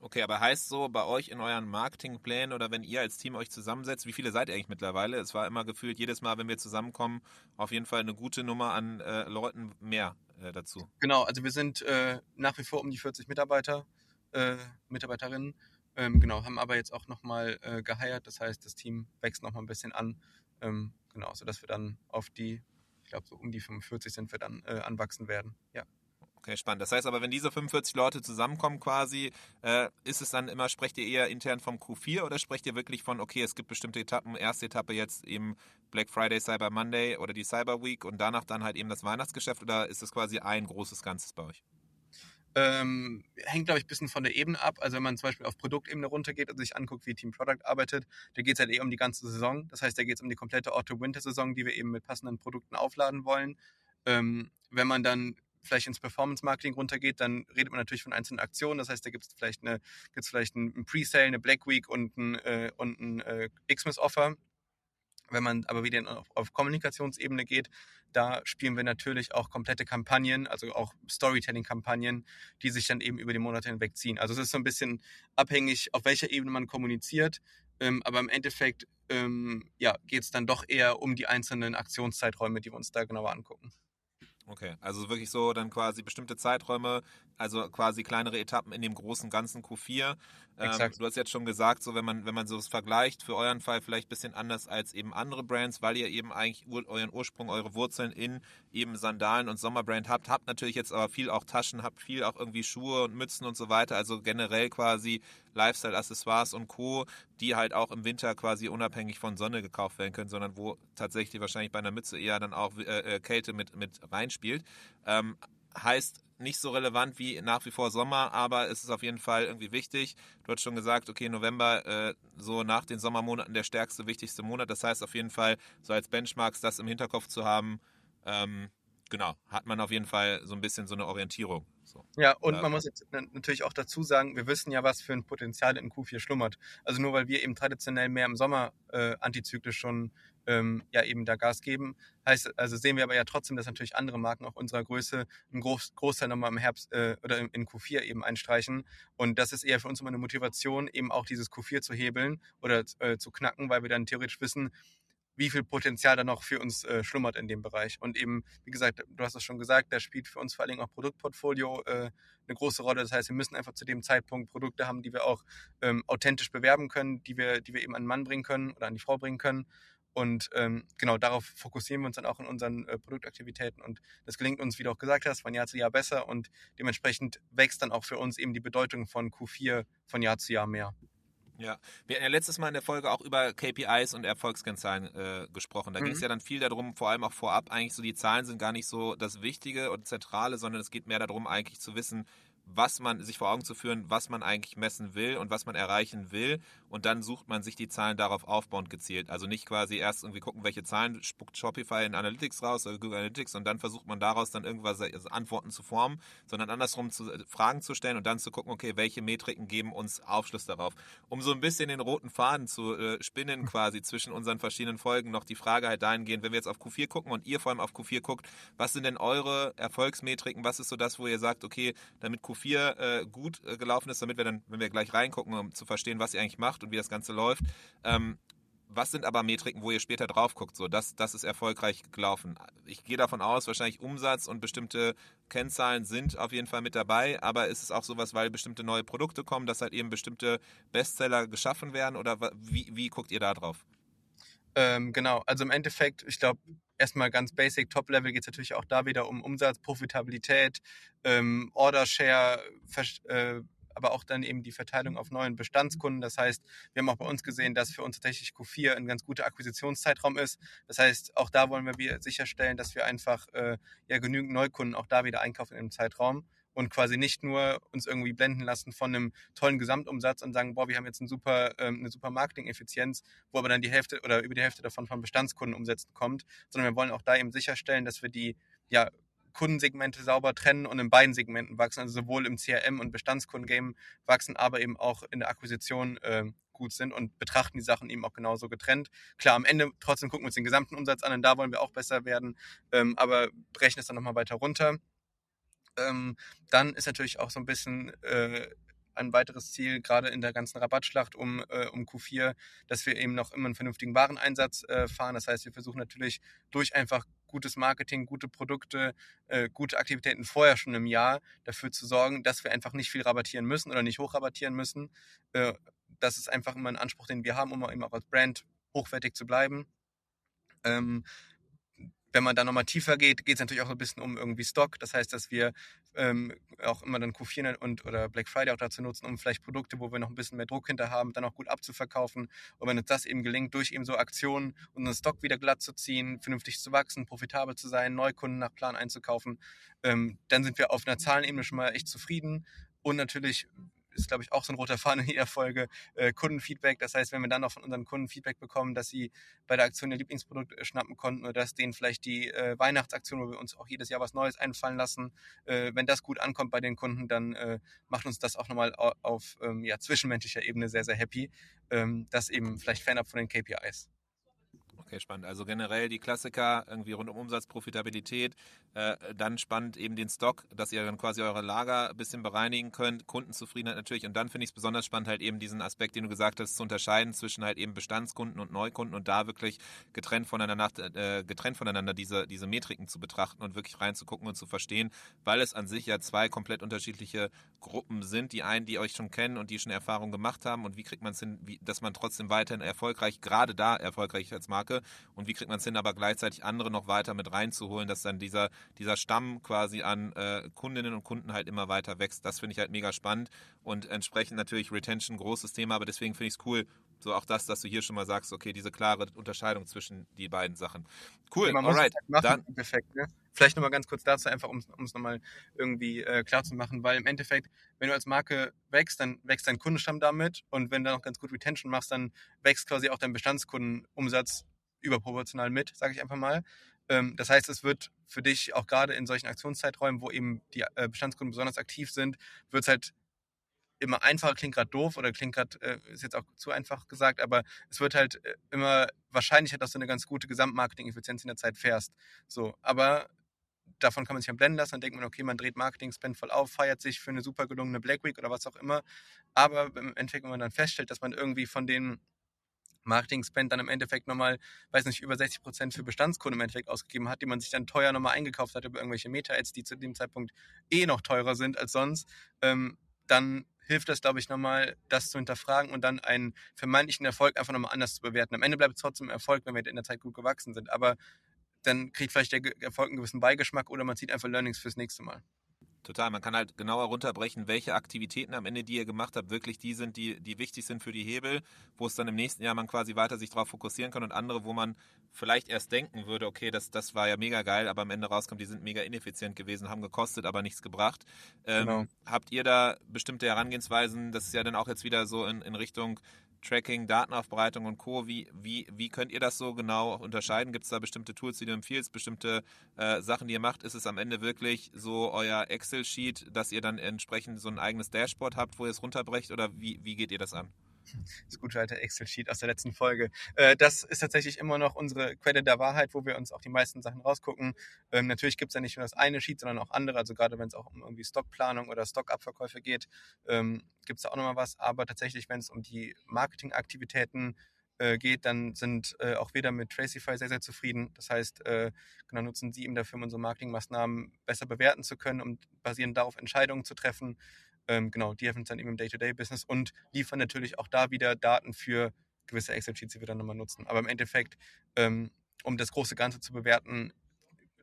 Okay, aber heißt so bei euch in euren Marketingplänen oder wenn ihr als Team euch zusammensetzt, wie viele seid ihr eigentlich mittlerweile? Es war immer gefühlt jedes Mal, wenn wir zusammenkommen, auf jeden Fall eine gute Nummer an äh, Leuten mehr äh, dazu. Genau, also wir sind äh, nach wie vor um die 40 Mitarbeiter, äh, Mitarbeiterinnen. Ähm, genau, haben aber jetzt auch nochmal äh, geheiert, das heißt, das Team wächst nochmal ein bisschen an. Ähm, genau, sodass wir dann auf die, ich glaube, so um die 45 sind wir dann äh, anwachsen werden. Ja. Okay, spannend. Das heißt aber, wenn diese 45 Leute zusammenkommen quasi, äh, ist es dann immer, sprecht ihr eher intern vom Q4 oder sprecht ihr wirklich von, okay, es gibt bestimmte Etappen, erste Etappe jetzt eben Black Friday, Cyber Monday oder die Cyber Week und danach dann halt eben das Weihnachtsgeschäft oder ist das quasi ein großes Ganzes bei euch? Ähm, hängt, glaube ich, ein bisschen von der Ebene ab. Also wenn man zum Beispiel auf Produktebene runtergeht und sich anguckt, wie Team Product arbeitet, da geht es halt eher um die ganze Saison. Das heißt, da geht es um die komplette Auto-Winter-Saison, die wir eben mit passenden Produkten aufladen wollen. Ähm, wenn man dann vielleicht ins Performance-Marketing runtergeht, dann redet man natürlich von einzelnen Aktionen. Das heißt, da gibt es vielleicht, eine, gibt's vielleicht ein Pre-Sale, eine Black Week und ein, äh, und ein äh, Xmas-Offer. Wenn man aber wieder auf, auf Kommunikationsebene geht, da spielen wir natürlich auch komplette Kampagnen, also auch Storytelling-Kampagnen, die sich dann eben über die Monate hinweg ziehen. Also es ist so ein bisschen abhängig, auf welcher Ebene man kommuniziert. Ähm, aber im Endeffekt ähm, ja, geht es dann doch eher um die einzelnen Aktionszeiträume, die wir uns da genauer angucken. Okay, also wirklich so dann quasi bestimmte Zeiträume, also quasi kleinere Etappen in dem großen ganzen Q4. Ähm, du hast jetzt schon gesagt, so wenn man wenn man so vergleicht, für euren Fall vielleicht ein bisschen anders als eben andere Brands, weil ihr eben eigentlich euren Ursprung, eure Wurzeln in eben Sandalen und Sommerbrand habt, habt natürlich jetzt aber viel auch Taschen, habt viel auch irgendwie Schuhe und Mützen und so weiter, also generell quasi Lifestyle-Accessoires und Co., die halt auch im Winter quasi unabhängig von Sonne gekauft werden können, sondern wo tatsächlich wahrscheinlich bei einer Mütze eher dann auch äh, äh Kälte mit, mit reinspielt. Ähm, heißt, nicht so relevant wie nach wie vor Sommer, aber es ist auf jeden Fall irgendwie wichtig. Du hast schon gesagt, okay, November äh, so nach den Sommermonaten der stärkste, wichtigste Monat. Das heißt auf jeden Fall, so als Benchmarks das im Hinterkopf zu haben, ähm, genau, hat man auf jeden Fall so ein bisschen so eine Orientierung. So. Ja, und ja. man muss jetzt natürlich auch dazu sagen, wir wissen ja, was für ein Potenzial in Q4 schlummert. Also nur weil wir eben traditionell mehr im Sommer äh, antizyklisch schon ähm, ja eben da Gas geben, heißt, also sehen wir aber ja trotzdem, dass natürlich andere Marken auch unserer Größe einen Groß Großteil nochmal im Herbst äh, oder in Q4 eben einstreichen. Und das ist eher für uns immer eine Motivation, eben auch dieses Q4 zu hebeln oder äh, zu knacken, weil wir dann theoretisch wissen, wie viel Potenzial da noch für uns äh, schlummert in dem Bereich. Und eben, wie gesagt, du hast es schon gesagt, da spielt für uns vor allen Dingen auch Produktportfolio äh, eine große Rolle. Das heißt, wir müssen einfach zu dem Zeitpunkt Produkte haben, die wir auch ähm, authentisch bewerben können, die wir, die wir eben an den Mann bringen können oder an die Frau bringen können. Und ähm, genau darauf fokussieren wir uns dann auch in unseren äh, Produktaktivitäten. Und das gelingt uns, wie du auch gesagt hast, von Jahr zu Jahr besser. Und dementsprechend wächst dann auch für uns eben die Bedeutung von Q4 von Jahr zu Jahr mehr. Ja, wir hatten ja letztes Mal in der Folge auch über KPIs und Erfolgskennzahlen äh, gesprochen. Da mhm. ging es ja dann viel darum, vor allem auch vorab, eigentlich so die Zahlen sind gar nicht so das Wichtige und Zentrale, sondern es geht mehr darum, eigentlich zu wissen, was man sich vor Augen zu führen, was man eigentlich messen will und was man erreichen will. Und dann sucht man sich die Zahlen darauf aufbauend gezielt. Also nicht quasi erst irgendwie gucken, welche Zahlen spuckt Shopify in Analytics raus oder Google Analytics und dann versucht man daraus dann irgendwas also Antworten zu formen, sondern andersrum zu, äh, Fragen zu stellen und dann zu gucken, okay, welche Metriken geben uns Aufschluss darauf. Um so ein bisschen den roten Faden zu äh, spinnen quasi zwischen unseren verschiedenen Folgen noch die Frage halt dahingehend, wenn wir jetzt auf Q4 gucken und ihr vor allem auf Q4 guckt, was sind denn eure Erfolgsmetriken? Was ist so das, wo ihr sagt, okay, damit Q4 4 äh, gut äh, gelaufen ist, damit wir dann, wenn wir gleich reingucken, um zu verstehen, was ihr eigentlich macht und wie das Ganze läuft. Ähm, was sind aber Metriken, wo ihr später drauf guckt? So, das, das ist erfolgreich gelaufen. Ich gehe davon aus, wahrscheinlich Umsatz und bestimmte Kennzahlen sind auf jeden Fall mit dabei, aber ist es auch sowas, weil bestimmte neue Produkte kommen, dass halt eben bestimmte Bestseller geschaffen werden oder wie, wie guckt ihr da drauf? Ähm, genau, also im Endeffekt, ich glaube, erstmal ganz basic, Top-Level geht es natürlich auch da wieder um Umsatz, Profitabilität, ähm, Order-Share, äh, aber auch dann eben die Verteilung auf neuen Bestandskunden. Das heißt, wir haben auch bei uns gesehen, dass für uns tatsächlich Q4 ein ganz guter Akquisitionszeitraum ist. Das heißt, auch da wollen wir sicherstellen, dass wir einfach äh, ja genügend Neukunden auch da wieder einkaufen in dem Zeitraum und quasi nicht nur uns irgendwie blenden lassen von einem tollen Gesamtumsatz und sagen, boah, wir haben jetzt eine super, ähm, eine super Marketing-Effizienz, wo aber dann die Hälfte oder über die Hälfte davon von Bestandskundenumsätzen kommt, sondern wir wollen auch da eben sicherstellen, dass wir die ja, Kundensegmente sauber trennen und in beiden Segmenten wachsen, also sowohl im CRM und Bestandskundengame wachsen, aber eben auch in der Akquisition äh, gut sind und betrachten die Sachen eben auch genauso getrennt. Klar, am Ende trotzdem gucken wir uns den gesamten Umsatz an und da wollen wir auch besser werden, ähm, aber brechen es dann nochmal weiter runter. Ähm, dann ist natürlich auch so ein bisschen äh, ein weiteres Ziel, gerade in der ganzen Rabattschlacht um, äh, um Q4, dass wir eben noch immer einen vernünftigen Wareneinsatz äh, fahren. Das heißt, wir versuchen natürlich durch einfach gutes Marketing, gute Produkte, äh, gute Aktivitäten vorher schon im Jahr dafür zu sorgen, dass wir einfach nicht viel rabattieren müssen oder nicht hochrabattieren müssen. Äh, das ist einfach immer ein Anspruch, den wir haben, um eben auch als Brand hochwertig zu bleiben. Ähm, wenn man da nochmal tiefer geht, geht es natürlich auch ein bisschen um irgendwie Stock. Das heißt, dass wir ähm, auch immer dann Q4 und oder Black Friday auch dazu nutzen, um vielleicht Produkte, wo wir noch ein bisschen mehr Druck hinter haben, dann auch gut abzuverkaufen. Und wenn uns das eben gelingt, durch eben so Aktionen unseren Stock wieder glatt zu ziehen, vernünftig zu wachsen, profitabel zu sein, Neukunden nach Plan einzukaufen, ähm, dann sind wir auf einer Zahlenebene schon mal echt zufrieden. Und natürlich ist, glaube ich, auch so ein roter Faden in jeder Folge, äh, Kundenfeedback. Das heißt, wenn wir dann noch von unseren Kunden Feedback bekommen, dass sie bei der Aktion ihr Lieblingsprodukt äh, schnappen konnten oder dass denen vielleicht die äh, Weihnachtsaktion, wo wir uns auch jedes Jahr was Neues einfallen lassen, äh, wenn das gut ankommt bei den Kunden, dann äh, macht uns das auch nochmal auf, auf ähm, ja, zwischenmenschlicher Ebene sehr, sehr happy. Ähm, das eben vielleicht fernab von den KPIs. Okay, spannend. Also generell die Klassiker irgendwie rund um Umsatz, Profitabilität. Äh, dann spannend eben den Stock, dass ihr dann quasi eure Lager ein bisschen bereinigen könnt. Kundenzufriedenheit natürlich. Und dann finde ich es besonders spannend, halt eben diesen Aspekt, den du gesagt hast, zu unterscheiden zwischen halt eben Bestandskunden und Neukunden und da wirklich getrennt voneinander, äh, getrennt voneinander diese, diese Metriken zu betrachten und wirklich reinzugucken und zu verstehen, weil es an sich ja zwei komplett unterschiedliche Gruppen sind. Die einen, die euch schon kennen und die schon Erfahrung gemacht haben und wie kriegt man es hin, wie, dass man trotzdem weiterhin erfolgreich, gerade da erfolgreich als Marke und wie kriegt man es hin, aber gleichzeitig andere noch weiter mit reinzuholen, dass dann dieser, dieser Stamm quasi an äh, Kundinnen und Kunden halt immer weiter wächst. Das finde ich halt mega spannend und entsprechend natürlich Retention großes Thema, aber deswegen finde ich es cool, so auch das, dass du hier schon mal sagst, okay, diese klare Unterscheidung zwischen die beiden Sachen. Cool, man alright. Halt dann, Endeffekt, ne? Vielleicht nochmal ganz kurz dazu, einfach um es nochmal irgendwie äh, klar zu machen, weil im Endeffekt, wenn du als Marke wächst, dann wächst dein Kundenstamm damit und wenn du noch ganz gut Retention machst, dann wächst quasi auch dein Bestandskundenumsatz überproportional mit, sage ich einfach mal. Ähm, das heißt, es wird für dich auch gerade in solchen Aktionszeiträumen, wo eben die äh, Bestandskunden besonders aktiv sind, wird es halt immer einfacher, klingt gerade doof oder klingt gerade, äh, ist jetzt auch zu einfach gesagt, aber es wird halt äh, immer wahrscheinlicher, dass du eine ganz gute Gesamtmarketing-Effizienz in der Zeit fährst. So, aber davon kann man sich dann blenden lassen, dann denkt man, okay, man dreht Marketing-Spend voll auf, feiert sich für eine super gelungene Black Week oder was auch immer. Aber im Endeffekt, wenn man dann feststellt, dass man irgendwie von den Marketing-Spend dann im Endeffekt nochmal, weiß nicht, über 60 Prozent für Bestandskunden im Endeffekt ausgegeben hat, die man sich dann teuer nochmal eingekauft hat über irgendwelche Meta-Ads, die zu dem Zeitpunkt eh noch teurer sind als sonst, ähm, dann hilft das, glaube ich, nochmal, das zu hinterfragen und dann einen vermeintlichen Erfolg einfach nochmal anders zu bewerten. Am Ende bleibt es trotzdem Erfolg, wenn wir in der Zeit gut gewachsen sind. Aber dann kriegt vielleicht der Erfolg einen gewissen Beigeschmack oder man zieht einfach Learnings fürs nächste Mal. Total, man kann halt genauer runterbrechen, welche Aktivitäten am Ende, die ihr gemacht habt, wirklich die sind, die, die wichtig sind für die Hebel, wo es dann im nächsten Jahr man quasi weiter sich darauf fokussieren kann und andere, wo man vielleicht erst denken würde, okay, das, das war ja mega geil, aber am Ende rauskommt, die sind mega ineffizient gewesen, haben gekostet, aber nichts gebracht. Ähm, genau. Habt ihr da bestimmte Herangehensweisen, das ist ja dann auch jetzt wieder so in, in Richtung Tracking, Datenaufbereitung und Co. Wie, wie, wie könnt ihr das so genau unterscheiden? Gibt es da bestimmte Tools, die du empfiehlst, bestimmte äh, Sachen, die ihr macht? Ist es am Ende wirklich so euer Excel-Sheet, dass ihr dann entsprechend so ein eigenes Dashboard habt, wo ihr es runterbrecht oder wie, wie geht ihr das an? Das gute alte Excel-Sheet aus der letzten Folge. Äh, das ist tatsächlich immer noch unsere Quelle der Wahrheit, wo wir uns auch die meisten Sachen rausgucken. Ähm, natürlich gibt es ja nicht nur das eine Sheet, sondern auch andere. Also gerade wenn es auch um irgendwie Stockplanung oder Stockabverkäufe geht, ähm, gibt es da auch nochmal was. Aber tatsächlich, wenn es um die Marketingaktivitäten äh, geht, dann sind äh, auch wir mit Tracify sehr, sehr zufrieden. Das heißt, genau nutzen sie eben dafür, um unsere Marketingmaßnahmen besser bewerten zu können, um basierend darauf Entscheidungen zu treffen. Ähm, genau, die helfen uns dann eben im Day-to-Day-Business und liefern natürlich auch da wieder Daten für gewisse Excel-Sheets, die wir dann nochmal nutzen. Aber im Endeffekt, ähm, um das große Ganze zu bewerten,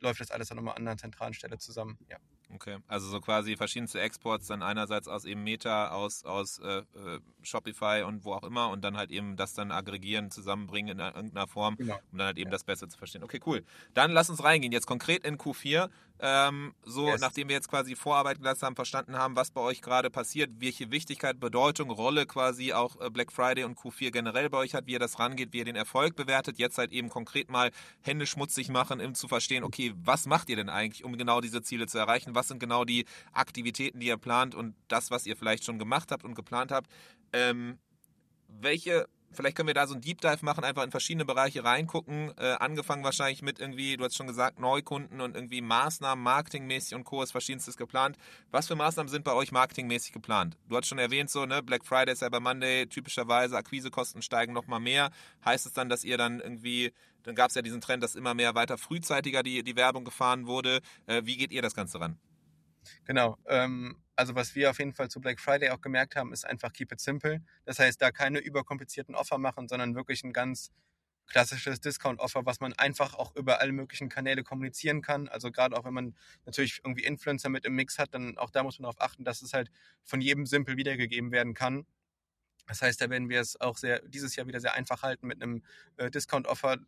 läuft das alles dann nochmal an einer zentralen Stelle zusammen. Ja. Okay, also so quasi verschiedenste Exports, dann einerseits aus eben Meta, aus, aus äh, äh, Shopify und wo auch immer und dann halt eben das dann aggregieren, zusammenbringen in irgendeiner Form, genau. um dann halt eben ja. das besser zu verstehen. Okay, cool. Dann lass uns reingehen. Jetzt konkret in Q4. Ähm, so, yes. nachdem wir jetzt quasi Vorarbeit geleistet haben, verstanden haben, was bei euch gerade passiert, welche Wichtigkeit, Bedeutung, Rolle quasi auch äh, Black Friday und Q4 generell bei euch hat, wie ihr das rangeht, wie ihr den Erfolg bewertet, jetzt halt eben konkret mal Hände schmutzig machen, um zu verstehen, okay, was macht ihr denn eigentlich, um genau diese Ziele zu erreichen? Was sind genau die Aktivitäten, die ihr plant und das, was ihr vielleicht schon gemacht habt und geplant habt? Ähm, welche Vielleicht können wir da so ein Deep Dive machen, einfach in verschiedene Bereiche reingucken. Äh, angefangen wahrscheinlich mit irgendwie, du hast schon gesagt, Neukunden und irgendwie Maßnahmen, marketingmäßig und Co. ist verschiedenstes geplant. Was für Maßnahmen sind bei euch marketingmäßig geplant? Du hast schon erwähnt, so, ne, Black Friday, Cyber Monday, typischerweise Akquisekosten steigen nochmal mehr. Heißt es dann, dass ihr dann irgendwie, dann gab es ja diesen Trend, dass immer mehr weiter frühzeitiger die, die Werbung gefahren wurde. Äh, wie geht ihr das Ganze ran? Genau. Ähm, also was wir auf jeden Fall zu Black Friday auch gemerkt haben, ist einfach keep it simple. Das heißt, da keine überkomplizierten Offer machen, sondern wirklich ein ganz klassisches Discount-Offer, was man einfach auch über alle möglichen Kanäle kommunizieren kann. Also gerade auch wenn man natürlich irgendwie Influencer mit im Mix hat, dann auch da muss man darauf achten, dass es halt von jedem simpel wiedergegeben werden kann. Das heißt, da werden wir es auch sehr dieses Jahr wieder sehr einfach halten mit einem äh, Discount-Offer,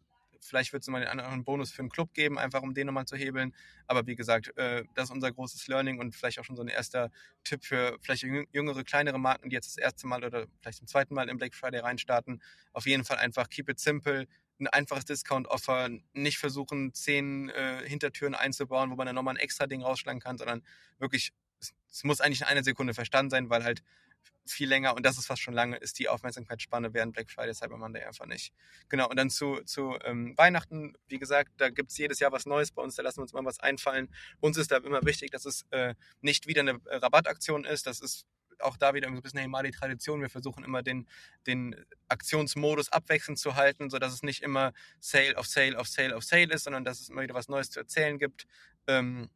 Vielleicht wird es mal einen anderen Bonus für einen Club geben, einfach um den nochmal zu hebeln. Aber wie gesagt, äh, das ist unser großes Learning und vielleicht auch schon so ein erster Tipp für vielleicht jüngere, kleinere Marken, die jetzt das erste Mal oder vielleicht zum zweiten Mal im Black Friday reinstarten. Auf jeden Fall einfach keep it simple, ein einfaches Discount-Offer, nicht versuchen, zehn äh, Hintertüren einzubauen, wo man dann nochmal ein extra Ding rausschlagen kann, sondern wirklich, es, es muss eigentlich in einer Sekunde verstanden sein, weil halt viel länger, und das ist fast schon lange, ist die Aufmerksamkeitsspanne während Black Friday, Cyber Monday einfach nicht. Genau, und dann zu, zu ähm, Weihnachten, wie gesagt, da gibt es jedes Jahr was Neues bei uns, da lassen wir uns mal was einfallen. Uns ist da immer wichtig, dass es äh, nicht wieder eine äh, Rabattaktion ist, das ist auch da wieder ein bisschen eine Tradition. Wir versuchen immer den, den Aktionsmodus abwechselnd zu halten, sodass es nicht immer Sale auf Sale auf Sale auf Sale ist, sondern dass es immer wieder was Neues zu erzählen gibt. Ähm,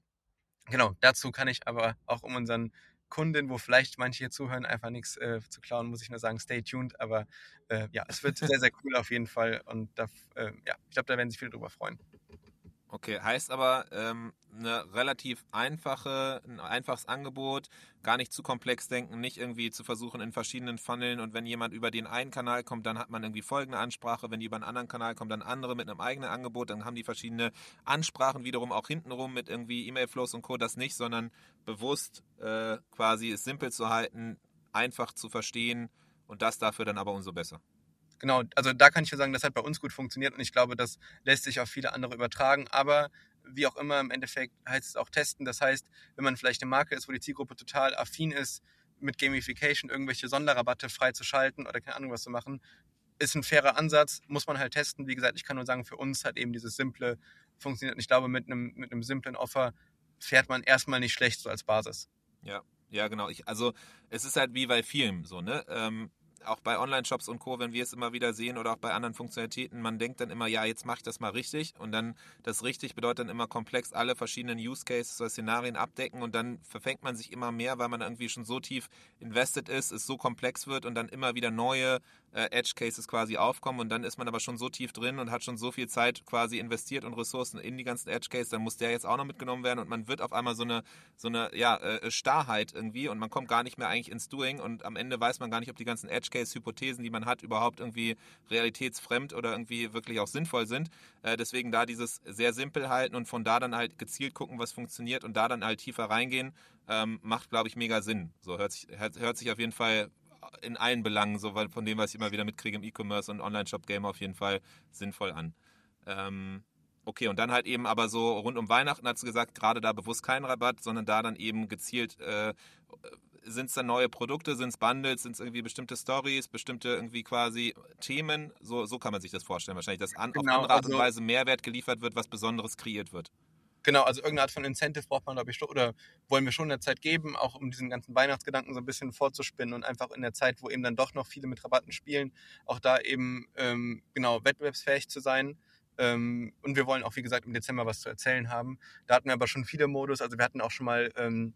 genau, dazu kann ich aber auch um unseren Kundin, wo vielleicht manche hier zuhören, einfach nichts äh, zu klauen, muss ich nur sagen, stay tuned. Aber äh, ja, es wird sehr, sehr cool auf jeden Fall. Und da, äh, ja, ich glaube, da werden sich viele drüber freuen. Okay, heißt aber ähm, eine relativ einfache, ein einfaches Angebot, gar nicht zu komplex denken, nicht irgendwie zu versuchen in verschiedenen Funneln und wenn jemand über den einen Kanal kommt, dann hat man irgendwie folgende Ansprache, wenn die über einen anderen Kanal kommt, dann andere mit einem eigenen Angebot, dann haben die verschiedene Ansprachen wiederum auch hintenrum mit irgendwie E-Mail-Flows und Co. das nicht, sondern bewusst äh, quasi es simpel zu halten, einfach zu verstehen und das dafür dann aber umso besser genau, also da kann ich nur sagen, das hat bei uns gut funktioniert und ich glaube, das lässt sich auf viele andere übertragen. Aber wie auch immer, im Endeffekt heißt es auch testen. Das heißt, wenn man vielleicht eine Marke ist, wo die Zielgruppe total affin ist, mit Gamification irgendwelche Sonderrabatte freizuschalten oder keine Ahnung was zu machen, ist ein fairer Ansatz, muss man halt testen. Wie gesagt, ich kann nur sagen, für uns hat eben dieses simple funktioniert. Und ich glaube, mit einem, mit einem simplen Offer fährt man erstmal nicht schlecht so als Basis. Ja, ja, genau. Ich, also es ist halt wie bei Filmen so, ne? Ähm, auch bei Online-Shops und Co., wenn wir es immer wieder sehen oder auch bei anderen Funktionalitäten, man denkt dann immer, ja, jetzt mache ich das mal richtig und dann das richtig bedeutet dann immer komplex alle verschiedenen Use Cases oder Szenarien abdecken und dann verfängt man sich immer mehr, weil man irgendwie schon so tief invested ist, es so komplex wird und dann immer wieder neue äh, Edge Cases quasi aufkommen und dann ist man aber schon so tief drin und hat schon so viel Zeit quasi investiert und Ressourcen in die ganzen Edge Cases, dann muss der jetzt auch noch mitgenommen werden und man wird auf einmal so eine so eine ja äh, Starrheit irgendwie und man kommt gar nicht mehr eigentlich ins Doing und am Ende weiß man gar nicht, ob die ganzen Edge Case Hypothesen, die man hat, überhaupt irgendwie realitätsfremd oder irgendwie wirklich auch sinnvoll sind. Äh, deswegen da dieses sehr simpel halten und von da dann halt gezielt gucken, was funktioniert und da dann halt tiefer reingehen, ähm, macht glaube ich mega Sinn. So hört sich hört, hört sich auf jeden Fall in allen Belangen, so von dem, was ich immer wieder mitkriege im E-Commerce und Online-Shop-Game auf jeden Fall sinnvoll an. Ähm, okay, und dann halt eben aber so rund um Weihnachten hat sie gesagt, gerade da bewusst kein Rabatt, sondern da dann eben gezielt, äh, sind es dann neue Produkte, sind es Bundles, sind es irgendwie bestimmte Stories, bestimmte irgendwie quasi Themen, so, so kann man sich das vorstellen wahrscheinlich, dass an, genau, auf andere Art und also Weise Mehrwert geliefert wird, was Besonderes kreiert wird. Genau, also irgendeine Art von Incentive braucht man, glaube ich, oder wollen wir schon in der Zeit geben, auch um diesen ganzen Weihnachtsgedanken so ein bisschen vorzuspinnen und einfach in der Zeit, wo eben dann doch noch viele mit Rabatten spielen, auch da eben ähm, genau wettbewerbsfähig zu sein. Ähm, und wir wollen auch, wie gesagt, im Dezember was zu erzählen haben. Da hatten wir aber schon viele Modus, also wir hatten auch schon mal ähm,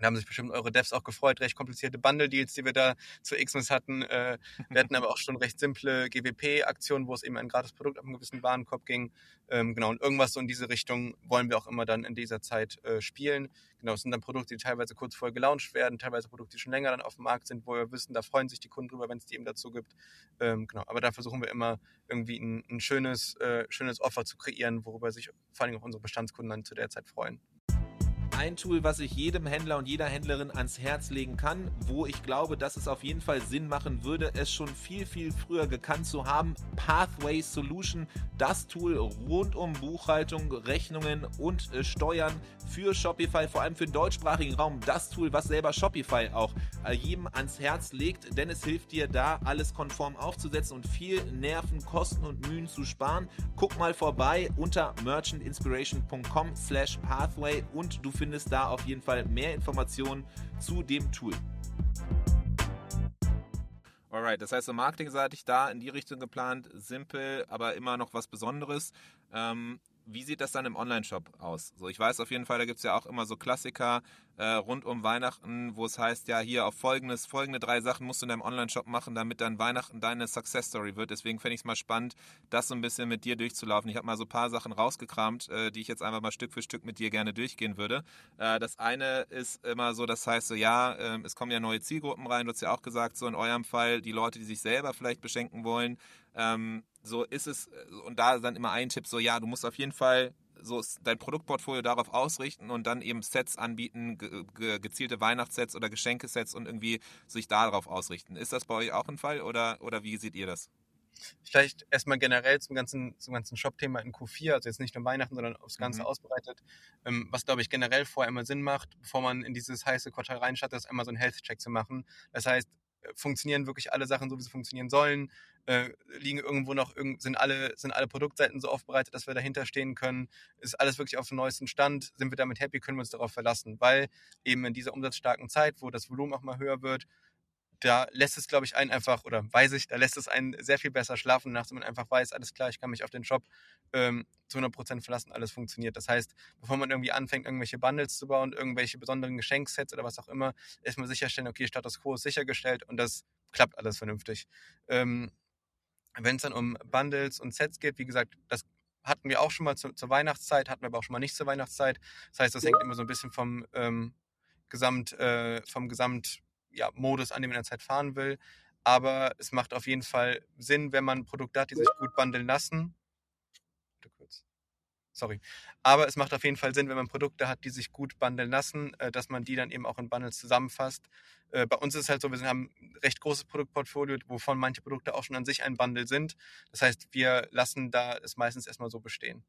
da haben sich bestimmt eure Devs auch gefreut, recht komplizierte Bundle-Deals, die wir da zu Xmas hatten. Äh, wir hatten aber auch schon recht simple GWP-Aktionen, wo es eben ein gratis Produkt auf einem gewissen Warenkorb ging. Ähm, genau, und irgendwas so in diese Richtung wollen wir auch immer dann in dieser Zeit äh, spielen. Genau, es sind dann Produkte, die teilweise kurz vorher gelauncht werden, teilweise Produkte, die schon länger dann auf dem Markt sind, wo wir wissen, da freuen sich die Kunden drüber, wenn es die eben dazu gibt. Ähm, genau, aber da versuchen wir immer irgendwie ein, ein schönes, äh, schönes Offer zu kreieren, worüber sich vor allem auch unsere Bestandskunden dann zu der Zeit freuen ein Tool, was ich jedem Händler und jeder Händlerin ans Herz legen kann, wo ich glaube, dass es auf jeden Fall Sinn machen würde, es schon viel, viel früher gekannt zu haben. Pathway Solution, das Tool rund um Buchhaltung, Rechnungen und äh, Steuern für Shopify, vor allem für den deutschsprachigen Raum. Das Tool, was selber Shopify auch äh, jedem ans Herz legt, denn es hilft dir da, alles konform aufzusetzen und viel Nerven, Kosten und Mühen zu sparen. Guck mal vorbei unter merchantinspiration.com slash pathway und du findest findest da auf jeden Fall mehr Informationen zu dem Tool. Alright, das heißt, so marketingseitig da in die Richtung geplant, simpel, aber immer noch was Besonderes. Ähm, wie sieht das dann im Online-Shop aus? So, ich weiß auf jeden Fall, da gibt es ja auch immer so Klassiker äh, rund um Weihnachten, wo es heißt, ja, hier auf folgendes, folgende drei Sachen musst du in deinem Online-Shop machen, damit dann Weihnachten deine Success-Story wird. Deswegen fände ich es mal spannend, das so ein bisschen mit dir durchzulaufen. Ich habe mal so ein paar Sachen rausgekramt, äh, die ich jetzt einfach mal Stück für Stück mit dir gerne durchgehen würde. Äh, das eine ist immer so, das heißt so, ja, ähm, es kommen ja neue Zielgruppen rein, du hast ja auch gesagt, so in eurem Fall die Leute, die sich selber vielleicht beschenken wollen. Ähm, so ist es, äh, und da dann immer ein Tipp, so ja, du musst auf jeden Fall so dein Produktportfolio darauf ausrichten und dann eben Sets anbieten, ge ge gezielte Weihnachtssets oder Geschenkesets und irgendwie sich darauf ausrichten. Ist das bei euch auch ein Fall oder, oder wie seht ihr das? Vielleicht erstmal generell zum ganzen, zum ganzen Shop-Thema in Q4, also jetzt nicht nur Weihnachten, sondern aufs Ganze mhm. ausbreitet. Ähm, was, glaube ich, generell vorher immer Sinn macht, bevor man in dieses heiße Quartal reinstartet, ist einmal so einen Health-Check zu machen. Das heißt, funktionieren wirklich alle Sachen so, wie sie funktionieren sollen? Äh, liegen irgendwo noch, sind alle, sind alle Produktseiten so aufbereitet, dass wir dahinter stehen können? Ist alles wirklich auf dem neuesten Stand? Sind wir damit happy? Können wir uns darauf verlassen? Weil eben in dieser umsatzstarken Zeit, wo das Volumen auch mal höher wird, da lässt es, glaube ich, einen einfach, oder weiß ich, da lässt es einen sehr viel besser schlafen, nachdem man einfach weiß, alles klar, ich kann mich auf den Shop ähm, zu 100% verlassen, alles funktioniert. Das heißt, bevor man irgendwie anfängt, irgendwelche Bundles zu bauen, irgendwelche besonderen Geschenksets oder was auch immer, erstmal sicherstellen, okay, Status Quo ist sichergestellt und das klappt alles vernünftig. Ähm, Wenn es dann um Bundles und Sets geht, wie gesagt, das hatten wir auch schon mal zu, zur Weihnachtszeit, hatten wir aber auch schon mal nicht zur Weihnachtszeit. Das heißt, das hängt immer so ein bisschen vom ähm, Gesamt, äh, vom Gesamt ja, an dem man in der Zeit fahren will. Aber es macht auf jeden Fall Sinn, wenn man Produkte hat, die sich gut bundeln lassen. Sorry. Aber es macht auf jeden Fall Sinn, wenn man Produkte hat, die sich gut bundeln lassen, äh, dass man die dann eben auch in Bundles zusammenfasst. Äh, bei uns ist es halt so, wir haben ein recht großes Produktportfolio, wovon manche Produkte auch schon an sich ein Bundle sind. Das heißt, wir lassen da es meistens erstmal so bestehen.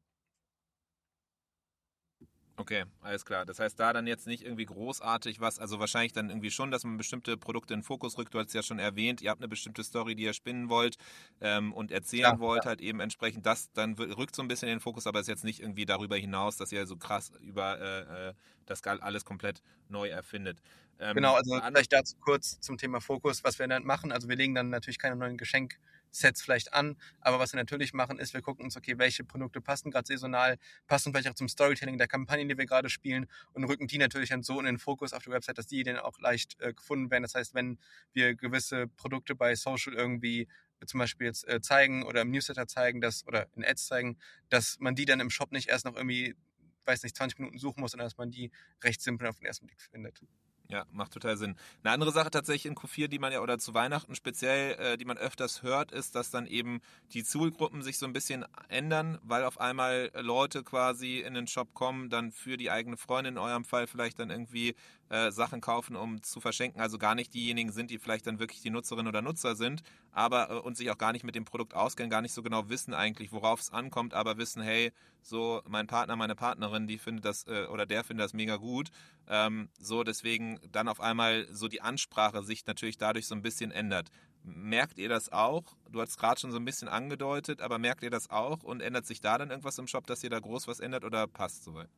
Okay, alles klar. Das heißt, da dann jetzt nicht irgendwie großartig was, also wahrscheinlich dann irgendwie schon, dass man bestimmte Produkte in den Fokus rückt. Du hast ja schon erwähnt, ihr habt eine bestimmte Story, die ihr spinnen wollt ähm, und erzählen ja, wollt, ja. halt eben entsprechend. Das dann rückt so ein bisschen in den Fokus, aber ist jetzt nicht irgendwie darüber hinaus, dass ihr so krass über äh, äh das alles komplett neu erfindet. Ähm, genau, also vielleicht dazu kurz zum Thema Fokus, was wir dann machen. Also wir legen dann natürlich keine neuen Geschenk- Sets vielleicht an. Aber was wir natürlich machen, ist, wir gucken uns, okay, welche Produkte passen gerade saisonal, passen vielleicht auch zum Storytelling der Kampagnen, die wir gerade spielen und rücken die natürlich dann so in den Fokus auf der Website, dass die dann auch leicht äh, gefunden werden. Das heißt, wenn wir gewisse Produkte bei Social irgendwie zum Beispiel jetzt äh, zeigen oder im Newsletter zeigen, dass, oder in Ads zeigen, dass man die dann im Shop nicht erst noch irgendwie, weiß nicht, 20 Minuten suchen muss, sondern dass man die recht simpel auf den ersten Blick findet. Ja, macht total Sinn. Eine andere Sache tatsächlich in Q4, die man ja oder zu Weihnachten speziell, äh, die man öfters hört, ist, dass dann eben die Zielgruppen sich so ein bisschen ändern, weil auf einmal Leute quasi in den Shop kommen, dann für die eigene Freundin in eurem Fall vielleicht dann irgendwie äh, Sachen kaufen, um zu verschenken. Also gar nicht diejenigen sind, die vielleicht dann wirklich die Nutzerinnen oder Nutzer sind, aber äh, und sich auch gar nicht mit dem Produkt auskennen, gar nicht so genau wissen eigentlich, worauf es ankommt, aber wissen, hey, so mein Partner, meine Partnerin, die findet das äh, oder der findet das mega gut. Ähm, so deswegen dann auf einmal so die Ansprache sich natürlich dadurch so ein bisschen ändert. Merkt ihr das auch? Du hast gerade schon so ein bisschen angedeutet, aber merkt ihr das auch und ändert sich da dann irgendwas im Shop, dass ihr da groß was ändert oder passt soweit?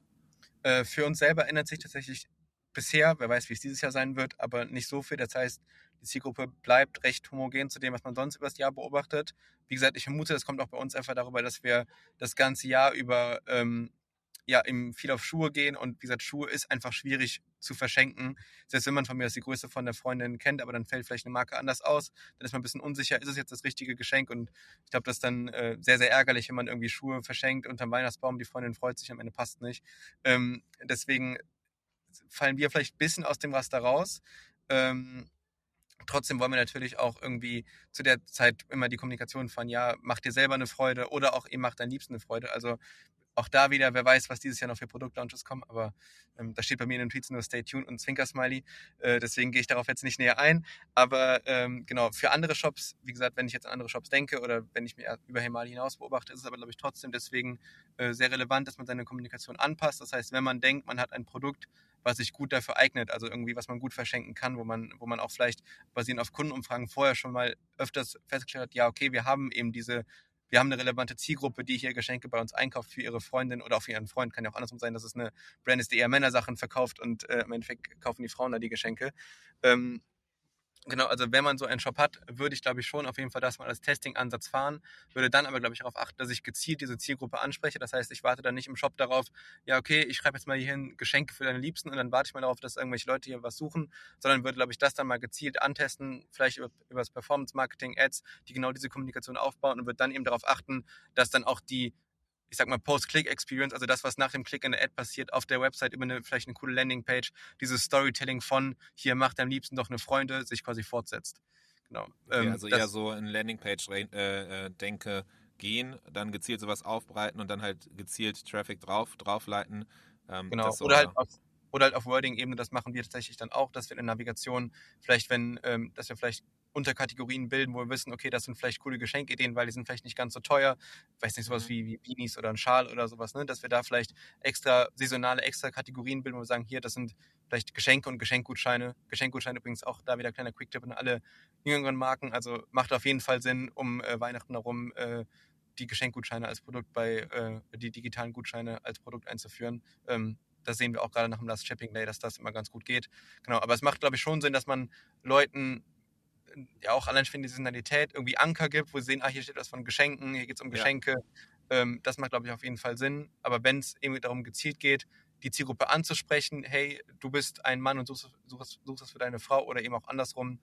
Äh, für uns selber ändert sich tatsächlich bisher, wer weiß, wie es dieses Jahr sein wird, aber nicht so viel. Das heißt, die Zielgruppe bleibt recht homogen zu dem, was man sonst über das Jahr beobachtet. Wie gesagt, ich vermute, das kommt auch bei uns einfach darüber, dass wir das ganze Jahr über ähm, ja, eben viel auf Schuhe gehen und wie gesagt, Schuhe ist einfach schwierig zu verschenken. Selbst wenn man von mir das die Größe von der Freundin kennt, aber dann fällt vielleicht eine Marke anders aus, dann ist man ein bisschen unsicher, ist es jetzt das richtige Geschenk und ich glaube, das ist dann äh, sehr, sehr ärgerlich, wenn man irgendwie Schuhe verschenkt unterm Weihnachtsbaum, die Freundin freut sich, am Ende passt nicht. Ähm, deswegen fallen wir vielleicht ein bisschen aus dem Raster raus. Ähm, trotzdem wollen wir natürlich auch irgendwie zu der Zeit immer die Kommunikation von, ja, mach dir selber eine Freude oder auch ihr macht dein Liebsten eine Freude. Also auch da wieder, wer weiß, was dieses Jahr noch für Produktlaunches kommen, aber ähm, da steht bei mir in den Tweets nur Stay tuned und Zwinker-Smiley, äh, deswegen gehe ich darauf jetzt nicht näher ein, aber ähm, genau, für andere Shops, wie gesagt, wenn ich jetzt an andere Shops denke oder wenn ich mir über Hemali hinaus beobachte, ist es aber, glaube ich, trotzdem deswegen äh, sehr relevant, dass man seine Kommunikation anpasst, das heißt, wenn man denkt, man hat ein Produkt, was sich gut dafür eignet, also irgendwie, was man gut verschenken kann, wo man, wo man auch vielleicht basierend auf Kundenumfragen vorher schon mal öfters festgestellt hat, ja, okay, wir haben eben diese wir haben eine relevante Zielgruppe, die hier Geschenke bei uns einkauft für ihre Freundin oder auch für ihren Freund. Kann ja auch andersrum sein, dass es eine Brand ist, die eher Männersachen verkauft und äh, im Endeffekt kaufen die Frauen da die Geschenke. Ähm, Genau, also wenn man so einen Shop hat, würde ich glaube ich schon auf jeden Fall das mal als Testing-Ansatz fahren, würde dann aber glaube ich darauf achten, dass ich gezielt diese Zielgruppe anspreche. Das heißt, ich warte dann nicht im Shop darauf, ja okay, ich schreibe jetzt mal hier hin Geschenke für deine Liebsten und dann warte ich mal darauf, dass irgendwelche Leute hier was suchen, sondern würde glaube ich das dann mal gezielt antesten, vielleicht über, über das Performance-Marketing, Ads, die genau diese Kommunikation aufbauen und würde dann eben darauf achten, dass dann auch die ich sag mal, Post-Click-Experience, also das, was nach dem Klick in der Ad passiert, auf der Website über eine, vielleicht eine coole Landingpage, dieses Storytelling von hier macht am liebsten doch eine Freunde, sich quasi fortsetzt. Genau. Okay, ähm, also eher so in Landingpage äh, äh, denke, gehen, dann gezielt sowas aufbreiten und dann halt gezielt Traffic drauf, draufleiten. Ähm, genau. Oder halt auf, oder halt auf Wording-Ebene, das machen wir tatsächlich dann auch, dass wir in der Navigation vielleicht, wenn, ähm, dass wir vielleicht Unterkategorien bilden, wo wir wissen, okay, das sind vielleicht coole Geschenkideen, weil die sind vielleicht nicht ganz so teuer. Ich weiß nicht, sowas mhm. wie, wie Beanies oder ein Schal oder sowas, ne? dass wir da vielleicht extra saisonale, extra Kategorien bilden, wo wir sagen, hier, das sind vielleicht Geschenke und Geschenkgutscheine. Geschenkgutscheine übrigens auch da wieder kleiner Quick-Tipp an alle jüngeren Marken. Also macht auf jeden Fall Sinn, um äh, Weihnachten herum äh, die Geschenkgutscheine als Produkt bei, äh, die digitalen Gutscheine als Produkt einzuführen. Ähm, das sehen wir auch gerade nach dem Last Shipping Day, dass das immer ganz gut geht. Genau, aber es macht, glaube ich, schon Sinn, dass man Leuten ja auch allein für die Saisonalität irgendwie Anker gibt, wo sie sehen, ah, hier steht was von Geschenken, hier geht es um Geschenke. Ja. Ähm, das macht, glaube ich, auf jeden Fall Sinn. Aber wenn es irgendwie darum gezielt geht, die Zielgruppe anzusprechen, hey, du bist ein Mann und suchst, suchst, suchst das für deine Frau oder eben auch andersrum,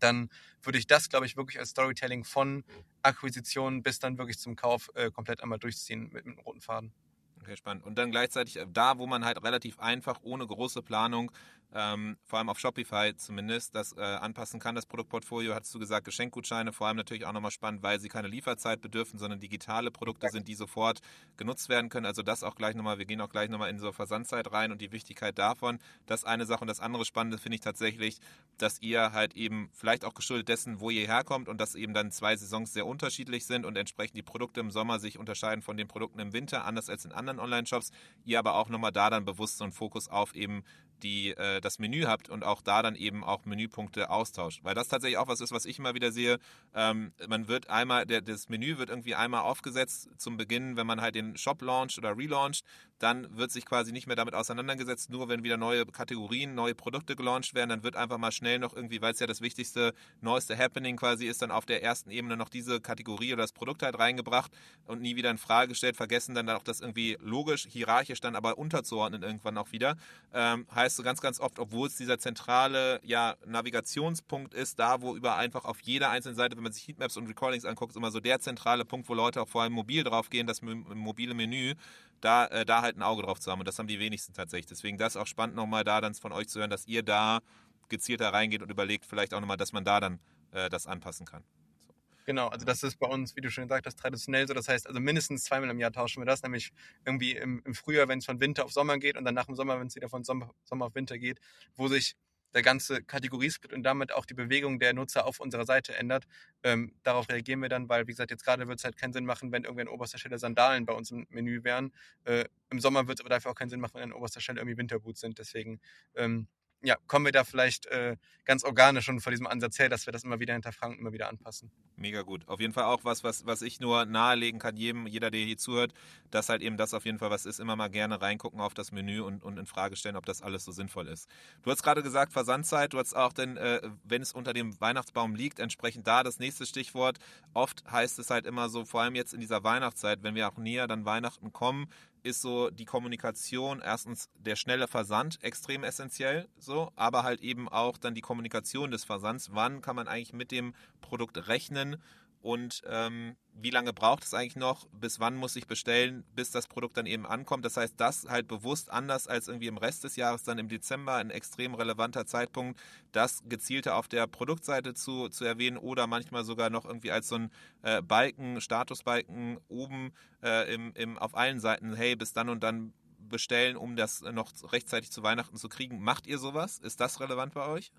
dann würde ich das, glaube ich, wirklich als Storytelling von Akquisition bis dann wirklich zum Kauf äh, komplett einmal durchziehen mit, mit einem roten Faden. Okay, spannend. Und dann gleichzeitig äh, da, wo man halt relativ einfach, ohne große Planung ähm, vor allem auf Shopify zumindest, das äh, anpassen kann. Das Produktportfolio, hast du gesagt, Geschenkgutscheine, vor allem natürlich auch nochmal spannend, weil sie keine Lieferzeit bedürfen, sondern digitale Produkte sind, die sofort genutzt werden können. Also das auch gleich nochmal, wir gehen auch gleich nochmal in so Versandzeit rein und die Wichtigkeit davon. Das eine Sache und das andere Spannende finde ich tatsächlich, dass ihr halt eben vielleicht auch geschuldet dessen, wo ihr herkommt und dass eben dann zwei Saisons sehr unterschiedlich sind und entsprechend die Produkte im Sommer sich unterscheiden von den Produkten im Winter, anders als in anderen Online-Shops. Ihr aber auch nochmal da dann bewusst so einen Fokus auf eben die, äh, das Menü habt und auch da dann eben auch Menüpunkte austauscht. Weil das tatsächlich auch was ist, was ich immer wieder sehe. Ähm, man wird einmal, der, das Menü wird irgendwie einmal aufgesetzt zum Beginn, wenn man halt den Shop launcht oder relauncht dann wird sich quasi nicht mehr damit auseinandergesetzt. Nur wenn wieder neue Kategorien, neue Produkte gelauncht werden, dann wird einfach mal schnell noch irgendwie, weil es ja das wichtigste, neueste Happening quasi ist, dann auf der ersten Ebene noch diese Kategorie oder das Produkt halt reingebracht und nie wieder in Frage gestellt, vergessen dann auch das irgendwie logisch, hierarchisch dann aber unterzuordnen irgendwann auch wieder. Ähm, heißt so ganz, ganz oft, obwohl es dieser zentrale ja, Navigationspunkt ist, da wo über einfach auf jeder einzelnen Seite, wenn man sich Heatmaps und Recordings anguckt, ist immer so der zentrale Punkt, wo Leute auch vor allem mobil drauf gehen, das mobile Menü, da, äh, da halt ein Auge drauf zu haben. Und das haben die wenigsten tatsächlich. Deswegen das auch spannend nochmal da dann von euch zu hören, dass ihr da gezielter reingeht und überlegt vielleicht auch nochmal, dass man da dann äh, das anpassen kann. So. Genau, also das ist bei uns, wie du schon gesagt hast, traditionell so. Das heißt, also mindestens zweimal im Jahr tauschen wir das, nämlich irgendwie im, im Frühjahr, wenn es von Winter auf Sommer geht und dann nach dem Sommer, wenn es wieder von Sommer, Sommer auf Winter geht, wo sich der ganze Kategoriesplit und damit auch die Bewegung der Nutzer auf unserer Seite ändert. Ähm, darauf reagieren wir dann, weil, wie gesagt, jetzt gerade wird es halt keinen Sinn machen, wenn irgendwie an oberster Stelle Sandalen bei uns im Menü wären. Äh, Im Sommer wird es aber dafür auch keinen Sinn machen, wenn an oberster Stelle irgendwie Winterboots sind. Deswegen ähm, ja, kommen wir da vielleicht äh, ganz organisch schon vor diesem Ansatz her, dass wir das immer wieder hinterfragen immer wieder anpassen. Mega gut. Auf jeden Fall auch was, was, was ich nur nahelegen kann, jedem, jeder, der hier zuhört, dass halt eben das auf jeden Fall was ist, immer mal gerne reingucken auf das Menü und, und in Frage stellen, ob das alles so sinnvoll ist. Du hast gerade gesagt, Versandzeit, du hast auch denn, äh, wenn es unter dem Weihnachtsbaum liegt, entsprechend da das nächste Stichwort. Oft heißt es halt immer so, vor allem jetzt in dieser Weihnachtszeit, wenn wir auch näher dann Weihnachten kommen, ist so die Kommunikation, erstens der schnelle Versand extrem essentiell, so, aber halt eben auch dann die Kommunikation des Versands. Wann kann man eigentlich mit dem Produkt rechnen? Und ähm, wie lange braucht es eigentlich noch, bis wann muss ich bestellen, bis das Produkt dann eben ankommt. Das heißt, das halt bewusst anders als irgendwie im Rest des Jahres, dann im Dezember ein extrem relevanter Zeitpunkt, das gezielter auf der Produktseite zu, zu erwähnen oder manchmal sogar noch irgendwie als so ein äh, Balken, Statusbalken oben äh, im, im, auf allen Seiten, hey, bis dann und dann bestellen, um das noch rechtzeitig zu Weihnachten zu kriegen. Macht ihr sowas? Ist das relevant bei euch?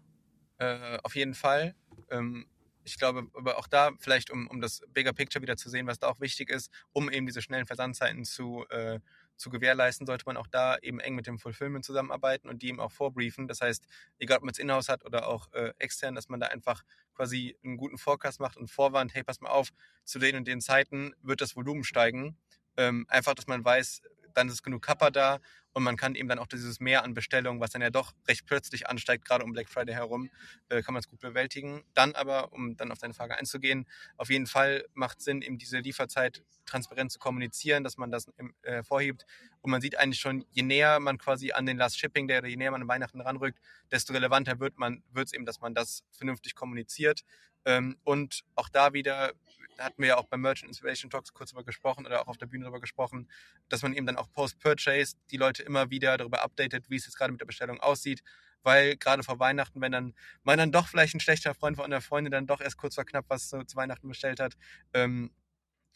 Äh, auf jeden Fall. Ähm, ich glaube, aber auch da vielleicht, um, um das Bigger Picture wieder zu sehen, was da auch wichtig ist, um eben diese schnellen Versandzeiten zu, äh, zu gewährleisten, sollte man auch da eben eng mit dem Fulfillment zusammenarbeiten und die eben auch vorbriefen. Das heißt, egal ob man es in-house hat oder auch äh, extern, dass man da einfach quasi einen guten Forecast macht und vorwarnt, hey, pass mal auf, zu den und den Zeiten wird das Volumen steigen. Ähm, einfach, dass man weiß, dann ist genug Kappa da und man kann eben dann auch dieses Mehr an Bestellungen, was dann ja doch recht plötzlich ansteigt, gerade um Black Friday herum, äh, kann man es gut bewältigen. Dann aber, um dann auf deine Frage einzugehen, auf jeden Fall macht Sinn, eben diese Lieferzeit transparent zu kommunizieren, dass man das äh, vorhebt. Und man sieht eigentlich schon, je näher man quasi an den Last Shipping Day je näher man an Weihnachten ranrückt, desto relevanter wird man, wird es eben, dass man das vernünftig kommuniziert. Ähm, und auch da wieder hatten wir ja auch beim Merchant Inspiration Talks kurz darüber gesprochen oder auch auf der Bühne darüber gesprochen, dass man eben dann auch Post-Purchase die Leute immer wieder darüber updatet, wie es jetzt gerade mit der Bestellung aussieht, weil gerade vor Weihnachten, wenn dann man dann doch vielleicht ein schlechter Freund von einer Freundin dann doch erst kurz vor knapp was zu, zu Weihnachten bestellt hat, ähm,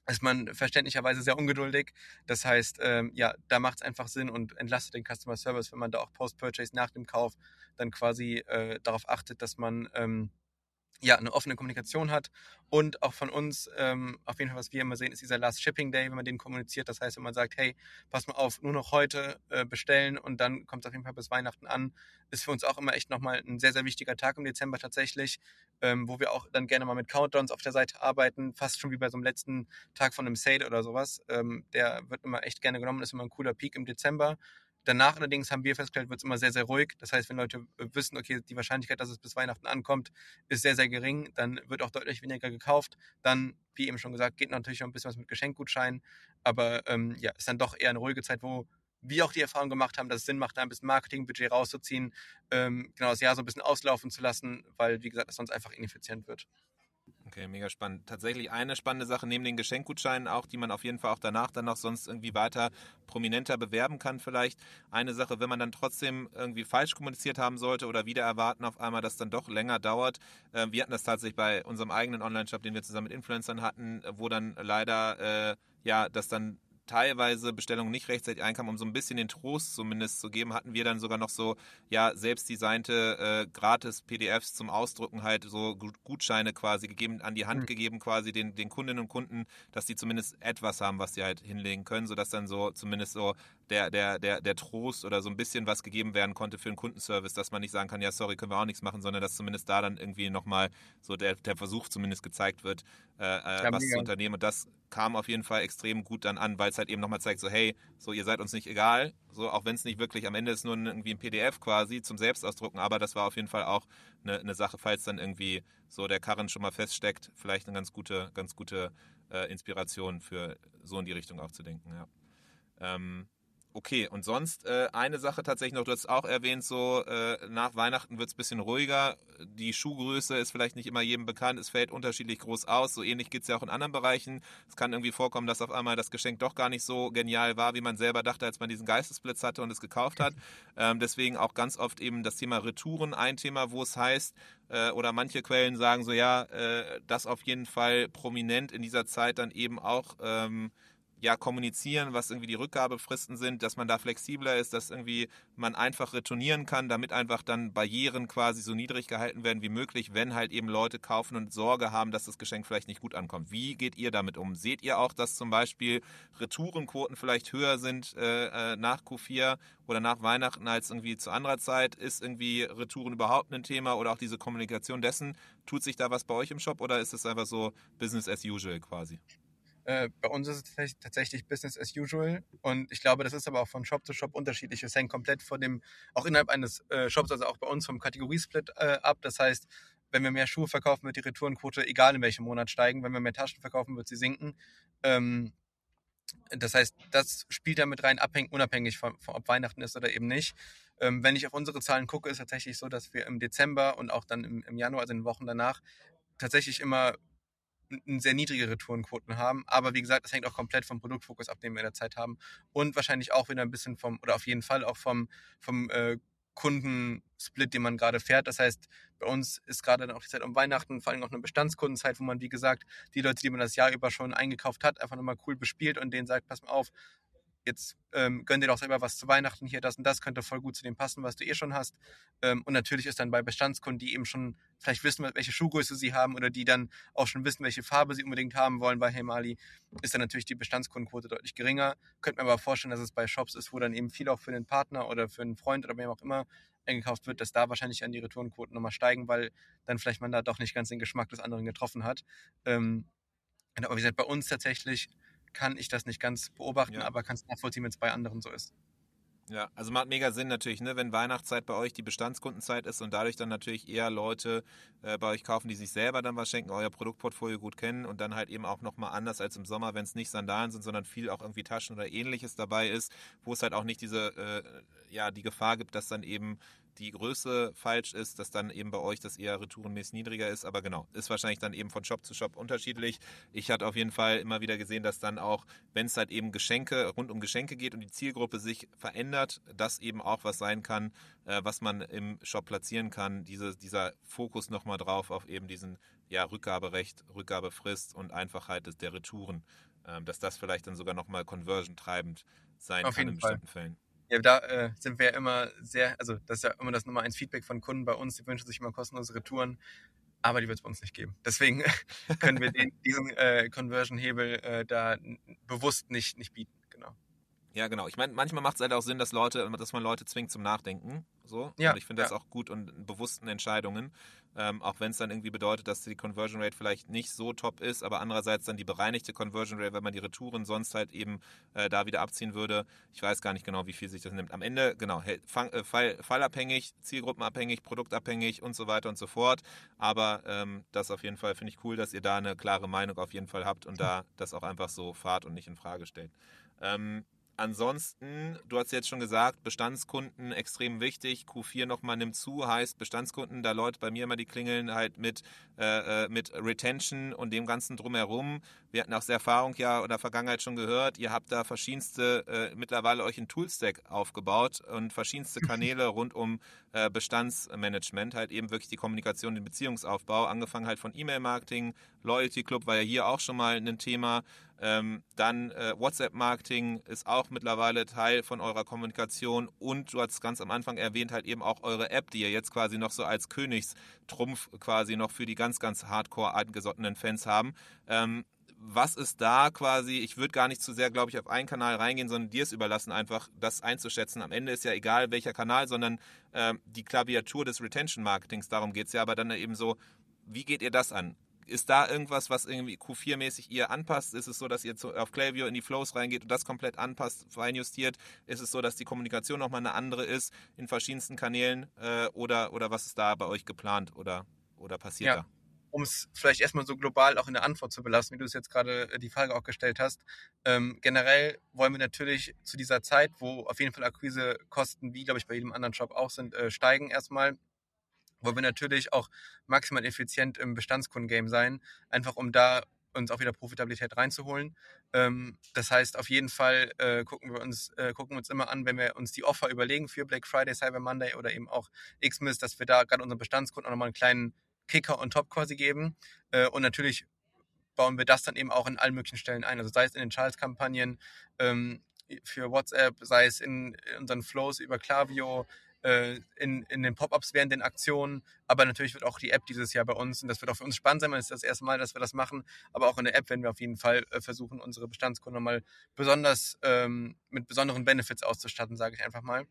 ist man verständlicherweise sehr ungeduldig. Das heißt, ähm, ja, da macht es einfach Sinn und entlastet den Customer Service, wenn man da auch Post-Purchase nach dem Kauf dann quasi äh, darauf achtet, dass man ähm, ja, eine offene Kommunikation hat. Und auch von uns, ähm, auf jeden Fall, was wir immer sehen, ist dieser Last Shipping Day, wenn man den kommuniziert. Das heißt, wenn man sagt, hey, pass mal auf, nur noch heute äh, bestellen und dann kommt es auf jeden Fall bis Weihnachten an, ist für uns auch immer echt nochmal ein sehr, sehr wichtiger Tag im Dezember tatsächlich, ähm, wo wir auch dann gerne mal mit Countdowns auf der Seite arbeiten, fast schon wie bei so einem letzten Tag von einem Sale oder sowas. Ähm, der wird immer echt gerne genommen, ist immer ein cooler Peak im Dezember. Danach allerdings haben wir festgestellt, wird es immer sehr, sehr ruhig. Das heißt, wenn Leute wissen, okay, die Wahrscheinlichkeit, dass es bis Weihnachten ankommt, ist sehr, sehr gering, dann wird auch deutlich weniger gekauft. Dann, wie eben schon gesagt, geht natürlich auch ein bisschen was mit Geschenkgutscheinen. Aber ähm, ja, ist dann doch eher eine ruhige Zeit, wo wir auch die Erfahrung gemacht haben, dass es Sinn macht, da ein bisschen Marketingbudget rauszuziehen, ähm, genau das Jahr so ein bisschen auslaufen zu lassen, weil, wie gesagt, es sonst einfach ineffizient wird. Okay, mega spannend. Tatsächlich eine spannende Sache neben den Geschenkgutscheinen auch, die man auf jeden Fall auch danach dann noch sonst irgendwie weiter prominenter bewerben kann vielleicht. Eine Sache, wenn man dann trotzdem irgendwie falsch kommuniziert haben sollte oder wieder erwarten auf einmal, dass dann doch länger dauert. Äh, wir hatten das tatsächlich bei unserem eigenen Online-Shop, den wir zusammen mit Influencern hatten, wo dann leider äh, ja, das dann teilweise Bestellungen nicht rechtzeitig einkamen, um so ein bisschen den Trost zumindest zu geben, hatten wir dann sogar noch so, ja, selbstdesignte äh, gratis PDFs zum Ausdrucken halt, so Gutscheine quasi gegeben, an die Hand mhm. gegeben quasi den, den Kundinnen und Kunden, dass die zumindest etwas haben, was sie halt hinlegen können, sodass dann so zumindest so der, der, der, der Trost oder so ein bisschen was gegeben werden konnte für einen Kundenservice, dass man nicht sagen kann, ja, sorry, können wir auch nichts machen, sondern dass zumindest da dann irgendwie nochmal so der, der Versuch zumindest gezeigt wird, äh, äh, was zu unternehmen. Und das kam auf jeden Fall extrem gut dann an, weil es halt eben nochmal zeigt, so hey, so ihr seid uns nicht egal, so auch wenn es nicht wirklich am Ende ist nur irgendwie ein PDF quasi zum Selbstausdrucken, aber das war auf jeden Fall auch eine, eine Sache, falls dann irgendwie so der Karren schon mal feststeckt, vielleicht eine ganz gute, ganz gute äh, Inspiration für so in die Richtung auch zu denken, ja. Ähm, Okay, und sonst äh, eine Sache tatsächlich noch, du hast auch erwähnt, so äh, nach Weihnachten wird es ein bisschen ruhiger. Die Schuhgröße ist vielleicht nicht immer jedem bekannt, es fällt unterschiedlich groß aus. So ähnlich geht es ja auch in anderen Bereichen. Es kann irgendwie vorkommen, dass auf einmal das Geschenk doch gar nicht so genial war, wie man selber dachte, als man diesen Geistesblitz hatte und es gekauft hat. Ähm, deswegen auch ganz oft eben das Thema Retouren ein Thema, wo es heißt, äh, oder manche Quellen sagen so, ja, äh, das auf jeden Fall prominent in dieser Zeit dann eben auch. Ähm, ja, kommunizieren, was irgendwie die Rückgabefristen sind, dass man da flexibler ist, dass irgendwie man einfach retournieren kann, damit einfach dann Barrieren quasi so niedrig gehalten werden wie möglich, wenn halt eben Leute kaufen und Sorge haben, dass das Geschenk vielleicht nicht gut ankommt. Wie geht ihr damit um? Seht ihr auch, dass zum Beispiel Retourenquoten vielleicht höher sind äh, äh nach Q4 oder nach Weihnachten als irgendwie zu anderer Zeit? Ist irgendwie Retouren überhaupt ein Thema oder auch diese Kommunikation dessen? Tut sich da was bei euch im Shop oder ist es einfach so Business as usual quasi? Äh, bei uns ist es tatsächlich Business as usual und ich glaube, das ist aber auch von Shop zu Shop unterschiedlich. Es hängt komplett von dem, auch innerhalb eines äh, Shops, also auch bei uns vom Kategoriesplit äh, ab. Das heißt, wenn wir mehr Schuhe verkaufen, wird die Retourenquote, egal in welchem Monat, steigen. Wenn wir mehr Taschen verkaufen, wird sie sinken. Ähm, das heißt, das spielt damit rein, abhängig, unabhängig von, von, ob Weihnachten ist oder eben nicht. Ähm, wenn ich auf unsere Zahlen gucke, ist es tatsächlich so, dass wir im Dezember und auch dann im, im Januar, also in den Wochen danach, tatsächlich immer sehr niedrige Retourenquoten haben. Aber wie gesagt, das hängt auch komplett vom Produktfokus ab, den wir in der Zeit haben. Und wahrscheinlich auch wieder ein bisschen vom, oder auf jeden Fall auch vom, vom äh, Kundensplit, den man gerade fährt. Das heißt, bei uns ist gerade dann auch die Zeit um Weihnachten, vor allem auch eine Bestandskundenzeit, wo man, wie gesagt, die Leute, die man das Jahr über schon eingekauft hat, einfach nochmal cool bespielt und denen sagt, pass mal auf, jetzt ähm, gönn dir doch selber was zu Weihnachten hier, das und das könnte voll gut zu dem passen, was du eh schon hast. Ähm, und natürlich ist dann bei Bestandskunden, die eben schon vielleicht wissen, welche Schuhgröße sie haben oder die dann auch schon wissen, welche Farbe sie unbedingt haben wollen bei Hey Mali, ist dann natürlich die Bestandskundenquote deutlich geringer. Könnte mir aber vorstellen, dass es bei Shops ist, wo dann eben viel auch für den Partner oder für einen Freund oder wem auch immer eingekauft wird, dass da wahrscheinlich an die Retourenquoten nochmal steigen, weil dann vielleicht man da doch nicht ganz den Geschmack des anderen getroffen hat. Ähm, aber wie gesagt, bei uns tatsächlich kann ich das nicht ganz beobachten, ja. aber kann es nachvollziehen, wenn es bei anderen so ist. Ja, also macht mega Sinn natürlich, ne, wenn Weihnachtszeit bei euch die Bestandskundenzeit ist und dadurch dann natürlich eher Leute äh, bei euch kaufen, die sich selber dann was schenken, euer Produktportfolio gut kennen und dann halt eben auch nochmal anders als im Sommer, wenn es nicht Sandalen sind, sondern viel auch irgendwie Taschen oder ähnliches dabei ist, wo es halt auch nicht diese, äh, ja, die Gefahr gibt, dass dann eben die Größe falsch ist, dass dann eben bei euch das eher retourenmäßig niedriger ist. Aber genau, ist wahrscheinlich dann eben von Shop zu Shop unterschiedlich. Ich hatte auf jeden Fall immer wieder gesehen, dass dann auch, wenn es halt eben Geschenke, rund um Geschenke geht und die Zielgruppe sich verändert, das eben auch was sein kann, äh, was man im Shop platzieren kann. Diese, dieser Fokus nochmal drauf auf eben diesen ja, Rückgaberecht, Rückgabefrist und Einfachheit des, der Retouren. Ähm, dass das vielleicht dann sogar nochmal conversion treibend sein auf kann in bestimmten Fällen. Ja, da äh, sind wir ja immer sehr, also das ist ja immer das Nummer eins Feedback von Kunden bei uns, die wünschen sich immer kostenlose Retouren, aber die wird es bei uns nicht geben. Deswegen können wir den, diesen äh, Conversion-Hebel äh, da bewusst nicht, nicht bieten, genau. Ja, genau. Ich meine, manchmal macht es halt auch Sinn, dass Leute, dass man Leute zwingt zum Nachdenken. So. Ja, und ich finde das ja. auch gut und bewussten Entscheidungen. Ähm, auch wenn es dann irgendwie bedeutet, dass die Conversion Rate vielleicht nicht so top ist, aber andererseits dann die bereinigte Conversion Rate, wenn man die Retouren sonst halt eben äh, da wieder abziehen würde. Ich weiß gar nicht genau, wie viel sich das nimmt. Am Ende, genau, äh, fall, fallabhängig, zielgruppenabhängig, produktabhängig und so weiter und so fort. Aber ähm, das auf jeden Fall finde ich cool, dass ihr da eine klare Meinung auf jeden Fall habt und da das auch einfach so fahrt und nicht in Frage stellt. Ähm, ansonsten, du hast jetzt schon gesagt, Bestandskunden extrem wichtig. Q4 nochmal nimmt zu, heißt Bestandskunden, da läutet bei mir immer die Klingeln halt mit, äh, äh, mit Retention und dem Ganzen drumherum. Wir hatten aus der Erfahrung ja in der Vergangenheit schon gehört, ihr habt da verschiedenste, äh, mittlerweile euch ein Toolstack aufgebaut und verschiedenste Kanäle rund um äh, Bestandsmanagement, halt eben wirklich die Kommunikation, den Beziehungsaufbau, angefangen halt von E-Mail-Marketing, Loyalty Club war ja hier auch schon mal ein Thema. Ähm, dann äh, WhatsApp-Marketing ist auch mittlerweile Teil von eurer Kommunikation und du hast ganz am Anfang erwähnt, halt eben auch eure App, die ihr jetzt quasi noch so als Königstrumpf quasi noch für die ganz, ganz hardcore eingesottenen Fans haben. Ähm, was ist da quasi, ich würde gar nicht zu sehr, glaube ich, auf einen Kanal reingehen, sondern dir es überlassen, einfach das einzuschätzen. Am Ende ist ja egal, welcher Kanal, sondern äh, die Klaviatur des Retention-Marketings, darum geht es ja, aber dann eben so, wie geht ihr das an? Ist da irgendwas, was irgendwie Q4-mäßig ihr anpasst? Ist es so, dass ihr zu, auf Klaviyo in die Flows reingeht und das komplett anpasst, feinjustiert? Ist es so, dass die Kommunikation nochmal eine andere ist in verschiedensten Kanälen? Äh, oder, oder was ist da bei euch geplant oder, oder passiert ja. da? um es vielleicht erstmal so global auch in der Antwort zu belassen, wie du es jetzt gerade äh, die Frage auch gestellt hast. Ähm, generell wollen wir natürlich zu dieser Zeit, wo auf jeden Fall Akquisekosten, wie glaube ich bei jedem anderen Shop auch sind, äh, steigen erstmal wollen wir natürlich auch maximal effizient im Bestandskundengame sein, einfach um da uns auch wieder Profitabilität reinzuholen. Ähm, das heißt, auf jeden Fall äh, gucken wir uns äh, gucken uns immer an, wenn wir uns die Offer überlegen für Black Friday, Cyber Monday oder eben auch Xmas, dass wir da gerade unseren Bestandskunden auch nochmal einen kleinen Kicker on top quasi geben. Äh, und natürlich bauen wir das dann eben auch in allen möglichen Stellen ein. Also sei es in den Charles-Kampagnen ähm, für WhatsApp, sei es in, in unseren Flows über Klaviyo, in, in den Pop-ups während den Aktionen, aber natürlich wird auch die App dieses Jahr bei uns, und das wird auch für uns spannend sein, weil es ist das erste Mal, dass wir das machen, aber auch in der App werden wir auf jeden Fall äh, versuchen, unsere Bestandskunden mal besonders ähm, mit besonderen Benefits auszustatten, sage ich einfach mal.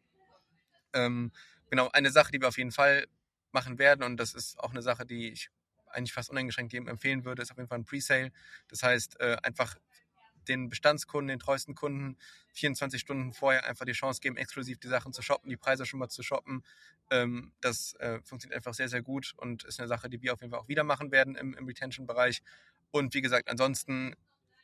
Ähm, genau, eine Sache, die wir auf jeden Fall machen werden, und das ist auch eine Sache, die ich eigentlich fast uneingeschränkt jedem empfehlen würde, ist auf jeden Fall ein Presale. Das heißt, äh, einfach den Bestandskunden, den treuesten Kunden 24 Stunden vorher einfach die Chance geben, exklusiv die Sachen zu shoppen, die Preise schon mal zu shoppen. Ähm, das äh, funktioniert einfach sehr, sehr gut und ist eine Sache, die wir auf jeden Fall auch wieder machen werden im, im Retention-Bereich. Und wie gesagt, ansonsten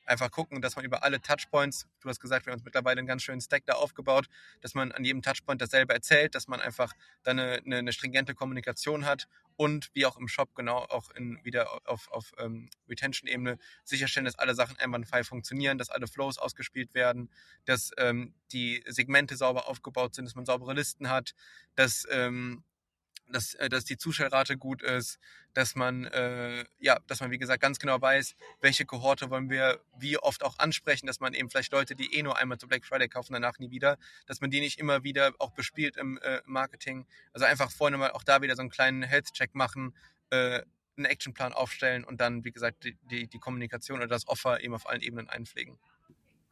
einfach gucken, dass man über alle Touchpoints, du hast gesagt, wir haben uns mittlerweile einen ganz schönen Stack da aufgebaut, dass man an jedem Touchpoint dasselbe erzählt, dass man einfach dann eine, eine, eine stringente Kommunikation hat und wie auch im Shop genau auch in, wieder auf, auf ähm, Retention-Ebene sicherstellen, dass alle Sachen einwandfrei funktionieren, dass alle Flows ausgespielt werden, dass ähm, die Segmente sauber aufgebaut sind, dass man saubere Listen hat, dass ähm, dass, äh, dass die Zustellrate gut ist, dass man, äh, ja, dass man, wie gesagt, ganz genau weiß, welche Kohorte wollen wir wie oft auch ansprechen, dass man eben vielleicht Leute, die eh nur einmal zu Black Friday kaufen, danach nie wieder, dass man die nicht immer wieder auch bespielt im äh, Marketing. Also einfach vorne mal auch da wieder so einen kleinen Health-Check machen, äh, einen Actionplan aufstellen und dann, wie gesagt, die, die, die Kommunikation oder das Offer eben auf allen Ebenen einpflegen.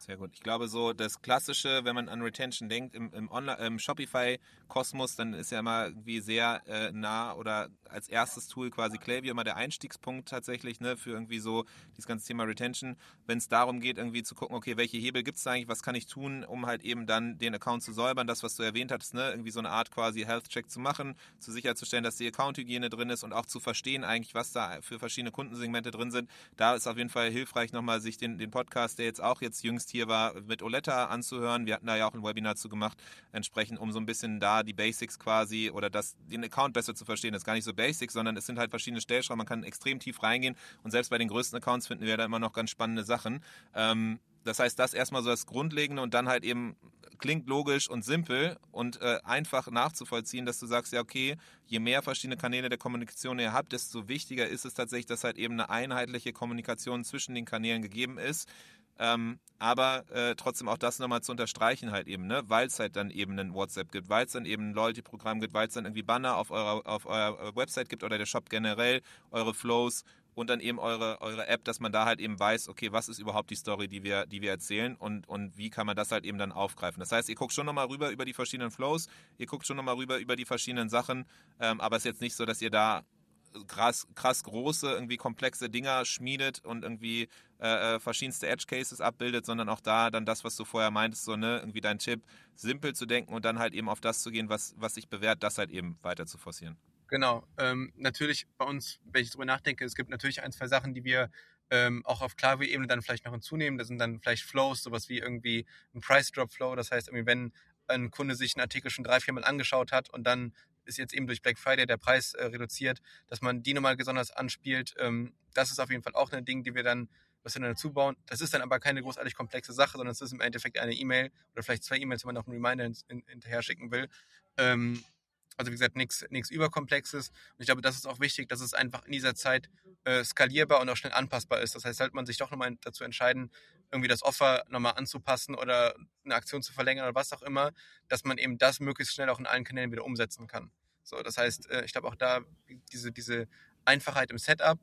Sehr gut. Ich glaube, so das Klassische, wenn man an Retention denkt, im, im, im Shopify-Kosmos, dann ist ja immer irgendwie sehr äh, nah oder als erstes Tool quasi Klaviyo immer der Einstiegspunkt tatsächlich ne, für irgendwie so dieses ganze Thema Retention. Wenn es darum geht, irgendwie zu gucken, okay, welche Hebel gibt es eigentlich, was kann ich tun, um halt eben dann den Account zu säubern, das, was du erwähnt hattest, ne, irgendwie so eine Art quasi Health-Check zu machen, zu sicherzustellen, dass die Account-Hygiene drin ist und auch zu verstehen eigentlich, was da für verschiedene Kundensegmente drin sind. Da ist auf jeden Fall hilfreich, nochmal sich den, den Podcast, der jetzt auch jetzt jüngst hier war, mit Oletta anzuhören. Wir hatten da ja auch ein Webinar zu gemacht, entsprechend, um so ein bisschen da die Basics quasi oder das, den Account besser zu verstehen. Das ist gar nicht so basic, sondern es sind halt verschiedene Stellschrauben. Man kann extrem tief reingehen und selbst bei den größten Accounts finden wir da immer noch ganz spannende Sachen. Ähm, das heißt, das erstmal so das Grundlegende und dann halt eben klingt logisch und simpel und äh, einfach nachzuvollziehen, dass du sagst, ja, okay, je mehr verschiedene Kanäle der Kommunikation ihr habt, desto wichtiger ist es tatsächlich, dass halt eben eine einheitliche Kommunikation zwischen den Kanälen gegeben ist. Ähm, aber äh, trotzdem auch das nochmal zu unterstreichen halt eben, ne? weil es halt dann eben ein WhatsApp gibt, weil es dann eben ein Loyalty-Programm gibt, weil es dann irgendwie Banner auf eurer, auf eurer Website gibt oder der Shop generell, eure Flows und dann eben eure, eure App, dass man da halt eben weiß, okay, was ist überhaupt die Story, die wir, die wir erzählen und, und wie kann man das halt eben dann aufgreifen. Das heißt, ihr guckt schon nochmal rüber über die verschiedenen Flows, ihr guckt schon nochmal rüber über die verschiedenen Sachen, ähm, aber es ist jetzt nicht so, dass ihr da krass, krass große, irgendwie komplexe Dinger schmiedet und irgendwie äh, äh, verschiedenste Edge Cases abbildet, sondern auch da dann das, was du vorher meintest, so, ne, irgendwie dein Tipp, simpel zu denken und dann halt eben auf das zu gehen, was, was sich bewährt, das halt eben weiter zu forcieren. Genau. Ähm, natürlich bei uns, wenn ich darüber nachdenke, es gibt natürlich ein, zwei Sachen, die wir ähm, auch auf Klavier-Ebene dann vielleicht noch hinzunehmen. Das sind dann vielleicht Flows, sowas wie irgendwie ein Price-Drop-Flow. Das heißt, irgendwie, wenn ein Kunde sich einen Artikel schon drei, vier Mal angeschaut hat und dann ist jetzt eben durch Black Friday der Preis äh, reduziert, dass man die nochmal besonders anspielt. Ähm, das ist auf jeden Fall auch ein Ding, die wir dann, was wir dann dazu bauen. Das ist dann aber keine großartig komplexe Sache, sondern es ist im Endeffekt eine E-Mail oder vielleicht zwei E-Mails, wenn man noch einen Reminder hin, hin, hinterher schicken will. Ähm, also wie gesagt, nichts Überkomplexes. Und ich glaube, das ist auch wichtig, dass es einfach in dieser Zeit äh, skalierbar und auch schnell anpassbar ist. Das heißt, sollte man sich doch nochmal dazu entscheiden, irgendwie das Offer nochmal anzupassen oder eine Aktion zu verlängern oder was auch immer, dass man eben das möglichst schnell auch in allen Kanälen wieder umsetzen kann. So, das heißt, äh, ich glaube auch da diese, diese Einfachheit im Setup,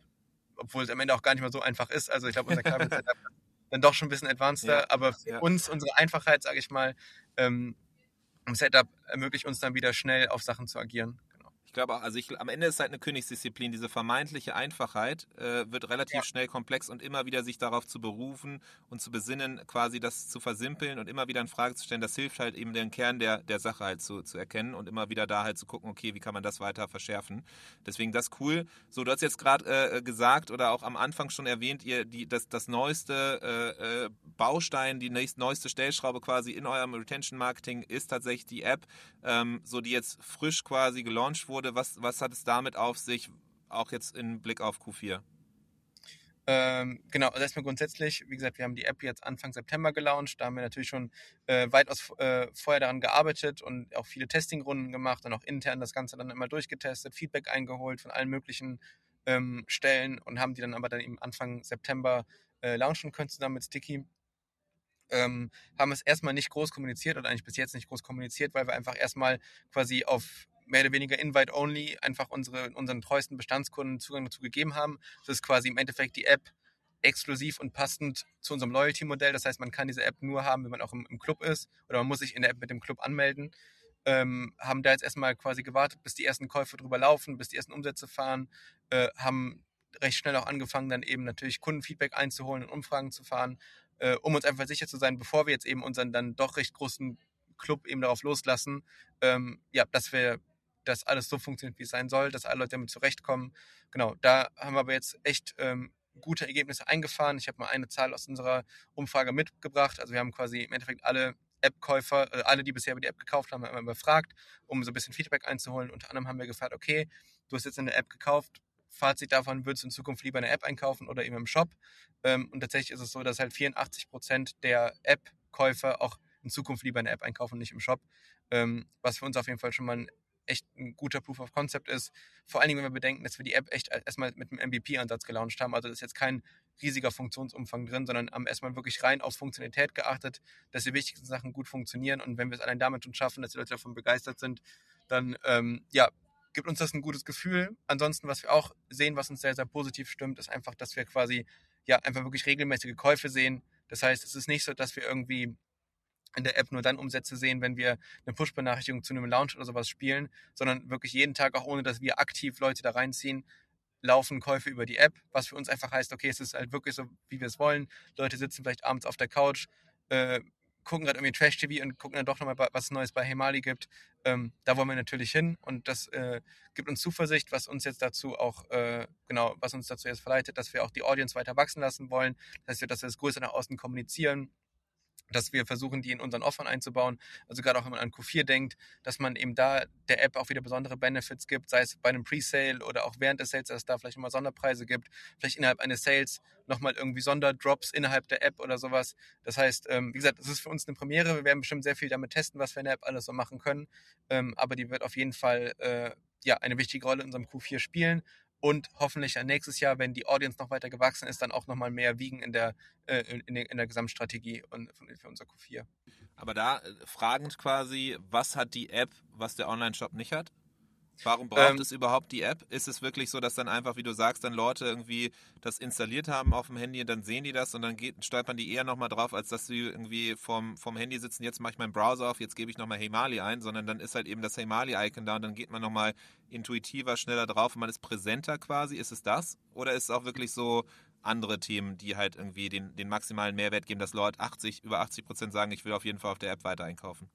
obwohl es am Ende auch gar nicht mehr so einfach ist. Also ich glaube, unser Kabel-Setup dann doch schon ein bisschen advanceder, ja, aber für ja. uns, unsere Einfachheit, sage ich mal, ähm, im Setup ermöglicht uns dann wieder schnell auf Sachen zu agieren. Ich glaube auch, also ich, am Ende ist halt eine Königsdisziplin. Diese vermeintliche Einfachheit äh, wird relativ ja. schnell komplex und immer wieder sich darauf zu berufen und zu besinnen, quasi das zu versimpeln und immer wieder in Frage zu stellen, das hilft halt eben den Kern der, der Sache halt zu, zu erkennen und immer wieder da halt zu gucken, okay, wie kann man das weiter verschärfen. Deswegen das cool. So, du hast jetzt gerade äh, gesagt oder auch am Anfang schon erwähnt, ihr die, das, das neueste äh, äh Baustein, die nächst, neueste Stellschraube quasi in eurem Retention Marketing ist tatsächlich die App, ähm, so die jetzt frisch quasi gelauncht wurde wurde. Was, was hat es damit auf sich, auch jetzt im Blick auf Q4? Ähm, genau, also erstmal grundsätzlich, wie gesagt, wir haben die App jetzt Anfang September gelauncht. Da haben wir natürlich schon äh, weitaus äh, vorher daran gearbeitet und auch viele Testingrunden gemacht und auch intern das Ganze dann immer durchgetestet, Feedback eingeholt von allen möglichen ähm, Stellen und haben die dann aber dann eben Anfang September äh, launchen können zusammen mit Sticky. Ähm, haben es erstmal nicht groß kommuniziert oder eigentlich bis jetzt nicht groß kommuniziert, weil wir einfach erstmal quasi auf mehr oder weniger Invite-Only einfach unsere, unseren treuesten Bestandskunden Zugang dazu gegeben haben. Das ist quasi im Endeffekt die App exklusiv und passend zu unserem Loyalty-Modell. Das heißt, man kann diese App nur haben, wenn man auch im, im, Club ist oder man muss sich in der App mit dem Club anmelden. Ähm, haben da jetzt erstmal quasi gewartet, bis die ersten Käufe drüber laufen, bis die ersten Umsätze fahren, äh, haben recht schnell auch angefangen, dann eben natürlich Kundenfeedback einzuholen und Umfragen zu fahren, äh, um uns einfach sicher zu sein, bevor wir jetzt eben unseren dann doch recht großen Club eben darauf loslassen, ähm, ja, dass wir dass alles so funktioniert, wie es sein soll, dass alle Leute damit zurechtkommen. Genau, da haben wir aber jetzt echt ähm, gute Ergebnisse eingefahren. Ich habe mal eine Zahl aus unserer Umfrage mitgebracht. Also wir haben quasi im Endeffekt alle App-Käufer, äh, alle, die bisher über die App gekauft haben, einmal befragt, um so ein bisschen Feedback einzuholen. Unter anderem haben wir gefragt, okay, du hast jetzt eine App gekauft, Fazit davon, würdest du in Zukunft lieber eine App einkaufen oder eben im Shop? Ähm, und tatsächlich ist es so, dass halt 84 Prozent der App-Käufer auch in Zukunft lieber eine App einkaufen und nicht im Shop. Ähm, was für uns auf jeden Fall schon mal ein echt ein guter Proof of Concept ist. Vor allen Dingen, wenn wir bedenken, dass wir die App echt erstmal mit einem MVP-Ansatz gelauncht haben. Also das ist jetzt kein riesiger Funktionsumfang drin, sondern haben erstmal wirklich rein auf Funktionalität geachtet, dass die wichtigsten Sachen gut funktionieren. Und wenn wir es allein damit schon schaffen, dass die Leute davon begeistert sind, dann ähm, ja, gibt uns das ein gutes Gefühl. Ansonsten, was wir auch sehen, was uns sehr, sehr positiv stimmt, ist einfach, dass wir quasi ja einfach wirklich regelmäßige Käufe sehen. Das heißt, es ist nicht so, dass wir irgendwie in der App nur dann Umsätze sehen, wenn wir eine Push-Benachrichtigung zu einem Launch oder sowas spielen, sondern wirklich jeden Tag, auch ohne dass wir aktiv Leute da reinziehen, laufen Käufe über die App, was für uns einfach heißt, okay, es ist halt wirklich so, wie wir es wollen. Leute sitzen vielleicht abends auf der Couch, äh, gucken gerade irgendwie Trash-TV und gucken dann doch nochmal, was Neues bei Hemali gibt. Ähm, da wollen wir natürlich hin und das äh, gibt uns Zuversicht, was uns jetzt dazu auch, äh, genau, was uns dazu jetzt verleitet, dass wir auch die Audience weiter wachsen lassen wollen, dass wir, dass wir das größer nach außen kommunizieren dass wir versuchen, die in unseren Offern einzubauen. Also gerade auch wenn man an Q4 denkt, dass man eben da der App auch wieder besondere Benefits gibt, sei es bei einem Pre-Sale oder auch während des Sales, dass es da vielleicht immer Sonderpreise gibt, vielleicht innerhalb eines Sales nochmal irgendwie Sonderdrops innerhalb der App oder sowas. Das heißt, ähm, wie gesagt, das ist für uns eine Premiere. Wir werden bestimmt sehr viel damit testen, was wir in der App alles so machen können. Ähm, aber die wird auf jeden Fall äh, ja, eine wichtige Rolle in unserem Q4 spielen und hoffentlich nächstes Jahr, wenn die Audience noch weiter gewachsen ist, dann auch nochmal mehr wiegen in der, äh, in, in der Gesamtstrategie und für unser Q4. Aber da äh, fragend quasi, was hat die App, was der Online-Shop nicht hat? Warum braucht ähm, es überhaupt die App? Ist es wirklich so, dass dann einfach, wie du sagst, dann Leute irgendwie das installiert haben auf dem Handy und dann sehen die das und dann geht, stolpern die eher nochmal drauf, als dass sie irgendwie vom, vom Handy sitzen, jetzt mache ich meinen Browser auf, jetzt gebe ich nochmal Hemali ein, sondern dann ist halt eben das Hemali-Icon da und dann geht man nochmal intuitiver, schneller drauf und man ist präsenter quasi. Ist es das? Oder ist es auch wirklich so andere Themen, die halt irgendwie den, den maximalen Mehrwert geben, dass Leute 80, über 80 Prozent sagen, ich will auf jeden Fall auf der App weiter einkaufen?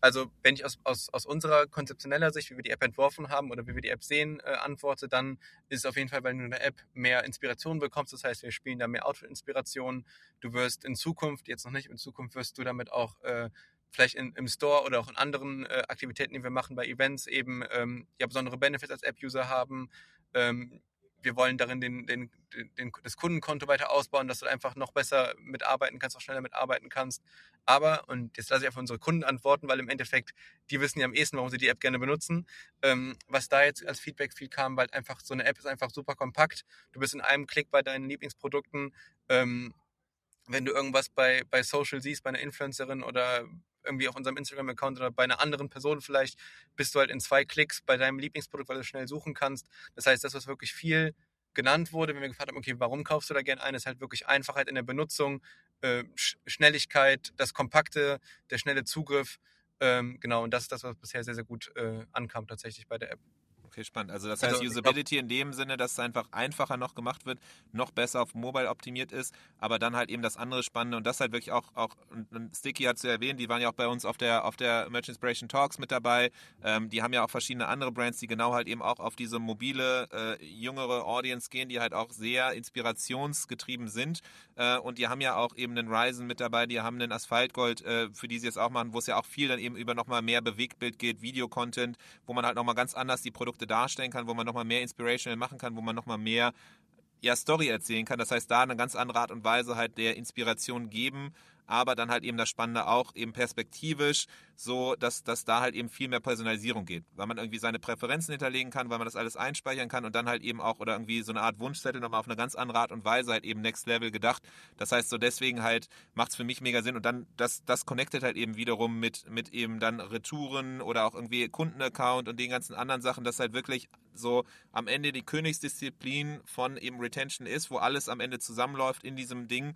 Also wenn ich aus, aus, aus unserer konzeptioneller Sicht, wie wir die App entworfen haben oder wie wir die App sehen, äh, antworte, dann ist es auf jeden Fall, weil du in der App mehr Inspiration bekommst. Das heißt, wir spielen da mehr Outfit-Inspiration. Du wirst in Zukunft, jetzt noch nicht, in Zukunft wirst du damit auch äh, vielleicht in, im Store oder auch in anderen äh, Aktivitäten, die wir machen bei Events, eben ähm, ja besondere Benefits als App-User haben. Ähm, wir wollen darin den, den, den, das Kundenkonto weiter ausbauen, dass du einfach noch besser mitarbeiten kannst, auch schneller mitarbeiten kannst. Aber, und jetzt lasse ich einfach unsere Kunden antworten, weil im Endeffekt, die wissen ja am ehesten, warum sie die App gerne benutzen. Ähm, was da jetzt als Feedback viel kam, weil einfach so eine App ist einfach super kompakt. Du bist in einem Klick bei deinen Lieblingsprodukten. Ähm, wenn du irgendwas bei, bei Social siehst, bei einer Influencerin oder irgendwie auf unserem Instagram-Account oder bei einer anderen Person vielleicht, bist du halt in zwei Klicks bei deinem Lieblingsprodukt, weil du schnell suchen kannst. Das heißt, das, was wirklich viel genannt wurde, wenn wir gefragt haben, okay, warum kaufst du da gerne ein, ist halt wirklich Einfachheit in der Benutzung, äh, Schnelligkeit, das Kompakte, der schnelle Zugriff. Ähm, genau, und das ist das, was bisher sehr, sehr gut äh, ankam tatsächlich bei der App. Okay, spannend. Also das heißt, also, Usability in dem Sinne, dass es einfach einfacher noch gemacht wird, noch besser auf Mobile optimiert ist, aber dann halt eben das andere Spannende und das halt wirklich auch, auch und Sticky hat ja erwähnt, die waren ja auch bei uns auf der, auf der Merch Inspiration Talks mit dabei. Ähm, die haben ja auch verschiedene andere Brands, die genau halt eben auch auf diese mobile, äh, jüngere Audience gehen, die halt auch sehr inspirationsgetrieben sind. Äh, und die haben ja auch eben einen Ryzen mit dabei, die haben einen Asphaltgold, äh, für die sie jetzt auch machen, wo es ja auch viel dann eben über nochmal mehr Bewegtbild geht, Videocontent, wo man halt nochmal ganz anders die Produkte Produkte darstellen kann, wo man nochmal mehr Inspirational machen kann, wo man nochmal mehr ja, Story erzählen kann. Das heißt, da eine ganz andere Art und Weise halt der Inspiration geben aber dann halt eben das Spannende auch eben perspektivisch, so dass, dass da halt eben viel mehr Personalisierung geht, weil man irgendwie seine Präferenzen hinterlegen kann, weil man das alles einspeichern kann und dann halt eben auch oder irgendwie so eine Art Wunschzettel nochmal auf eine ganz andere Art und Weise halt eben Next Level gedacht. Das heißt, so deswegen halt macht es für mich mega Sinn und dann das, das connectet halt eben wiederum mit, mit eben dann Retouren oder auch irgendwie Kundenaccount und den ganzen anderen Sachen, dass halt wirklich so am Ende die Königsdisziplin von eben Retention ist, wo alles am Ende zusammenläuft in diesem Ding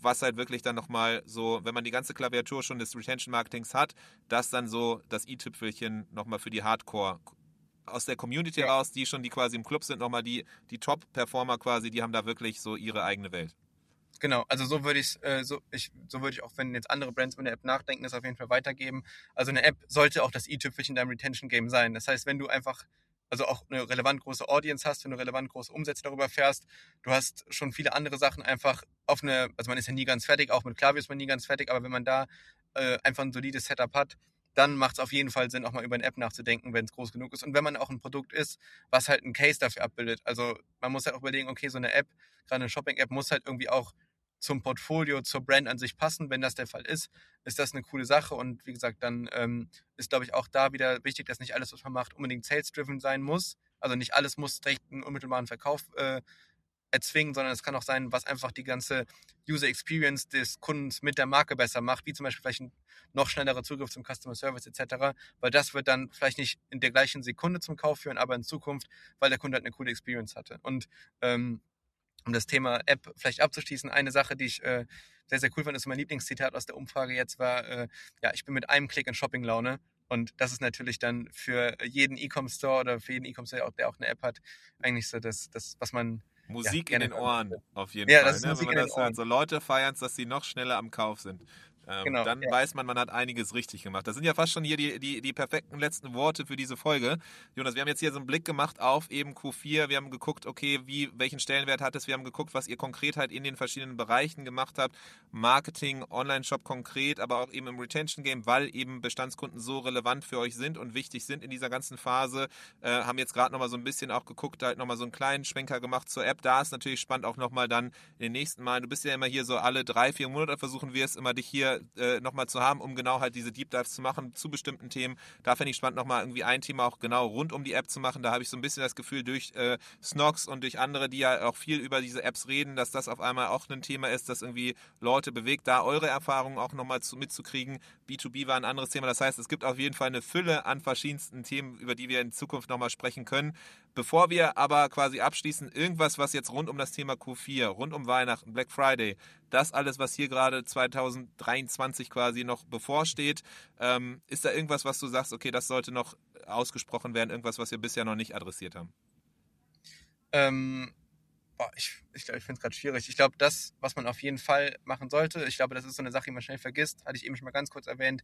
was halt wirklich dann nochmal so, wenn man die ganze Klaviatur schon des Retention Marketings hat, das dann so das i-Tüpfelchen nochmal für die Hardcore aus der Community ja. raus, die schon, die quasi im Club sind, nochmal die, die Top-Performer quasi, die haben da wirklich so ihre eigene Welt. Genau, also so würde ich äh, so ich so würde ich auch, wenn jetzt andere Brands über eine App nachdenken, das auf jeden Fall weitergeben. Also eine App sollte auch das i-Tüpfelchen in deinem Retention Game sein. Das heißt, wenn du einfach also auch eine relevant große Audience hast, wenn du relevant große Umsätze darüber fährst. Du hast schon viele andere Sachen einfach auf eine, also man ist ja nie ganz fertig, auch mit Klavier ist man nie ganz fertig, aber wenn man da äh, einfach ein solides Setup hat, dann macht es auf jeden Fall Sinn, auch mal über eine App nachzudenken, wenn es groß genug ist. Und wenn man auch ein Produkt ist, was halt ein Case dafür abbildet. Also man muss halt auch überlegen, okay, so eine App, gerade eine Shopping-App, muss halt irgendwie auch zum Portfolio, zur Brand an sich passen. Wenn das der Fall ist, ist das eine coole Sache. Und wie gesagt, dann ähm, ist, glaube ich, auch da wieder wichtig, dass nicht alles, was man macht, unbedingt sales-driven sein muss. Also nicht alles muss direkt einen unmittelbaren Verkauf äh, erzwingen, sondern es kann auch sein, was einfach die ganze User Experience des Kundens mit der Marke besser macht, wie zum Beispiel vielleicht ein noch schnellerer Zugriff zum Customer Service etc., weil das wird dann vielleicht nicht in der gleichen Sekunde zum Kauf führen, aber in Zukunft, weil der Kunde halt eine coole Experience hatte. Und ähm, um das Thema App vielleicht abzuschließen, eine Sache, die ich äh, sehr, sehr cool fand, ist mein Lieblingszitat aus der Umfrage jetzt war, äh, ja, ich bin mit einem Klick in Shopping-Laune. Und das ist natürlich dann für jeden E-Com-Store oder für jeden E-Com-Store, der auch eine App hat, eigentlich so das, das was man Musik ja, in den Ohren, auf jeden ja, Fall. Das ist ne? Musik Wenn man das hört, so Leute feiern dass sie noch schneller am Kauf sind. Ähm, genau, dann ja. weiß man, man hat einiges richtig gemacht. Das sind ja fast schon hier die, die, die perfekten letzten Worte für diese Folge. Jonas, wir haben jetzt hier so einen Blick gemacht auf eben Q4. Wir haben geguckt, okay, wie, welchen Stellenwert hat es? Wir haben geguckt, was ihr konkret halt in den verschiedenen Bereichen gemacht habt. Marketing, Online-Shop konkret, aber auch eben im Retention-Game, weil eben Bestandskunden so relevant für euch sind und wichtig sind in dieser ganzen Phase. Äh, haben jetzt gerade nochmal so ein bisschen auch geguckt, halt nochmal so einen kleinen Schwenker gemacht zur App. Da ist natürlich spannend auch nochmal dann in den nächsten Mal. Du bist ja immer hier so alle drei, vier Monate versuchen wir es immer dich hier äh, nochmal zu haben, um genau halt diese Deep Dives zu machen zu bestimmten Themen. Da fände ich spannend, nochmal irgendwie ein Thema auch genau rund um die App zu machen. Da habe ich so ein bisschen das Gefühl, durch äh, Snox und durch andere, die ja auch viel über diese Apps reden, dass das auf einmal auch ein Thema ist, das irgendwie Leute bewegt, da eure Erfahrungen auch nochmal zu, mitzukriegen. B2B war ein anderes Thema. Das heißt, es gibt auf jeden Fall eine Fülle an verschiedensten Themen, über die wir in Zukunft nochmal sprechen können. Bevor wir aber quasi abschließen, irgendwas, was jetzt rund um das Thema Q4, rund um Weihnachten, Black Friday, das alles, was hier gerade 2023 quasi noch bevorsteht, ähm, ist da irgendwas, was du sagst, okay, das sollte noch ausgesprochen werden, irgendwas, was wir bisher noch nicht adressiert haben? Ähm, boah, ich ich, glaub, ich finde es gerade schwierig. Ich glaube, das, was man auf jeden Fall machen sollte, ich glaube, das ist so eine Sache, die man schnell vergisst, hatte ich eben schon mal ganz kurz erwähnt,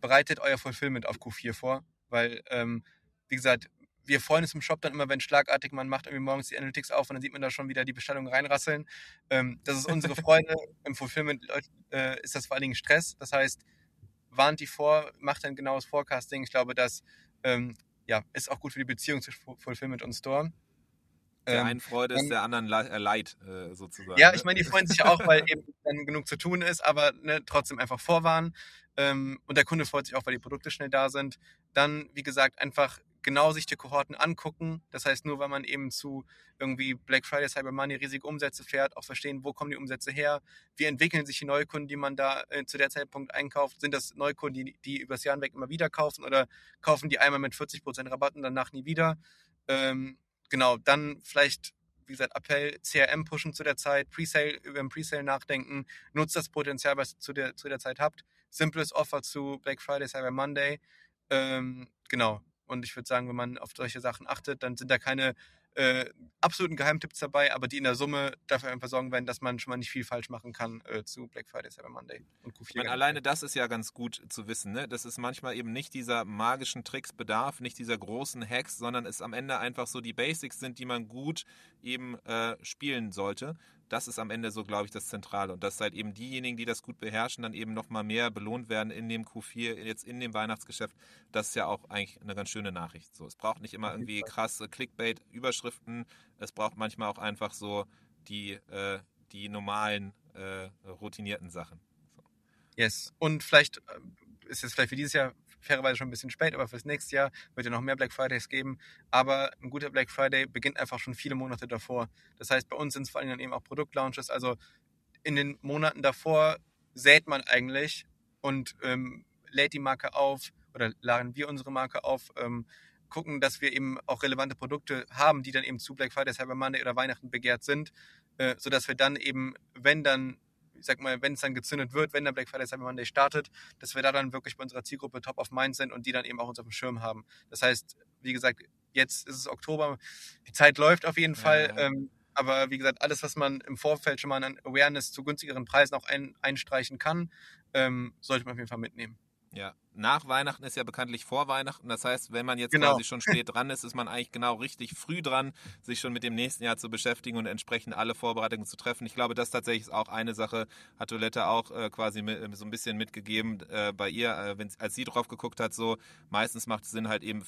bereitet euer Fulfillment auf Q4 vor, weil, ähm, wie gesagt, wir freuen uns im Shop dann immer, wenn schlagartig man macht irgendwie morgens die Analytics auf und dann sieht man da schon wieder die Bestellungen reinrasseln. Ähm, das ist unsere Freude. Im Fulfillment äh, ist das vor allen Dingen Stress. Das heißt, warnt die vor, macht ein genaues Forecasting. Ich glaube, das ähm, ja, ist auch gut für die Beziehung zwischen Fulfillment und Store. Der ähm, einen Freude ist der anderen äh, Leid, äh, sozusagen. Ja, ne? ich meine, die freuen sich auch, weil eben dann genug zu tun ist, aber ne, trotzdem einfach vorwarnen. Ähm, und der Kunde freut sich auch, weil die Produkte schnell da sind. Dann, wie gesagt, einfach genau sich die Kohorten angucken. Das heißt, nur weil man eben zu irgendwie Black Friday, Cyber Money riesige Umsätze fährt, auch verstehen, wo kommen die Umsätze her, wie entwickeln sich die Neukunden, die man da äh, zu der Zeitpunkt einkauft. Sind das Neukunden, die, die übers Jahr hinweg immer wieder kaufen oder kaufen die einmal mit 40% Rabatt und danach nie wieder? Ähm, genau, dann vielleicht wie gesagt, Appell, CRM pushen zu der Zeit, Presale, über den Presale nachdenken, nutzt das Potenzial, was ihr zu der, zu der Zeit habt. Simples Offer zu Black Friday, Cyber Monday. Ähm, genau, und ich würde sagen, wenn man auf solche Sachen achtet, dann sind da keine äh, absoluten Geheimtipps dabei, aber die in der Summe dafür einfach sorgen werden, dass man schon mal nicht viel falsch machen kann äh, zu Black Friday, Cyber Monday und Q4. Ich meine, alleine das ist ja ganz gut zu wissen. Ne? Das ist manchmal eben nicht dieser magischen Tricks bedarf, nicht dieser großen Hacks, sondern es am Ende einfach so die Basics sind, die man gut eben äh, spielen sollte das ist am Ende so, glaube ich, das Zentrale. Und dass halt eben diejenigen, die das gut beherrschen, dann eben nochmal mehr belohnt werden in dem Q4, jetzt in dem Weihnachtsgeschäft. Das ist ja auch eigentlich eine ganz schöne Nachricht. So, es braucht nicht immer irgendwie krasse Clickbait-Überschriften. Es braucht manchmal auch einfach so die, äh, die normalen, äh, routinierten Sachen. So. Yes. Und vielleicht äh, ist es vielleicht für dieses Jahr fairerweise schon ein bisschen spät, aber fürs nächste Jahr wird ja noch mehr Black Fridays geben. Aber ein guter Black Friday beginnt einfach schon viele Monate davor. Das heißt, bei uns sind es vor allem dann eben auch Produktlaunches. Also in den Monaten davor sät man eigentlich und ähm, lädt die Marke auf oder laden wir unsere Marke auf, ähm, gucken, dass wir eben auch relevante Produkte haben, die dann eben zu Black Friday, Cyber Monday oder Weihnachten begehrt sind, äh, sodass wir dann eben, wenn dann ich sag mal, wenn es dann gezündet wird, wenn der Black Friday Cyber Monday startet, dass wir da dann wirklich bei unserer Zielgruppe top of mind sind und die dann eben auch uns auf dem Schirm haben. Das heißt, wie gesagt, jetzt ist es Oktober, die Zeit läuft auf jeden ja. Fall. Ähm, aber wie gesagt, alles, was man im Vorfeld schon mal an Awareness zu günstigeren Preisen auch ein, einstreichen kann, ähm, sollte man auf jeden Fall mitnehmen. Ja, nach Weihnachten ist ja bekanntlich vor Weihnachten. Das heißt, wenn man jetzt genau. quasi schon spät dran ist, ist man eigentlich genau richtig früh dran, sich schon mit dem nächsten Jahr zu beschäftigen und entsprechend alle Vorbereitungen zu treffen. Ich glaube, das tatsächlich ist auch eine Sache, hat Toilette auch äh, quasi mit, so ein bisschen mitgegeben äh, bei ihr, äh, als sie drauf geguckt hat, so meistens macht es Sinn halt eben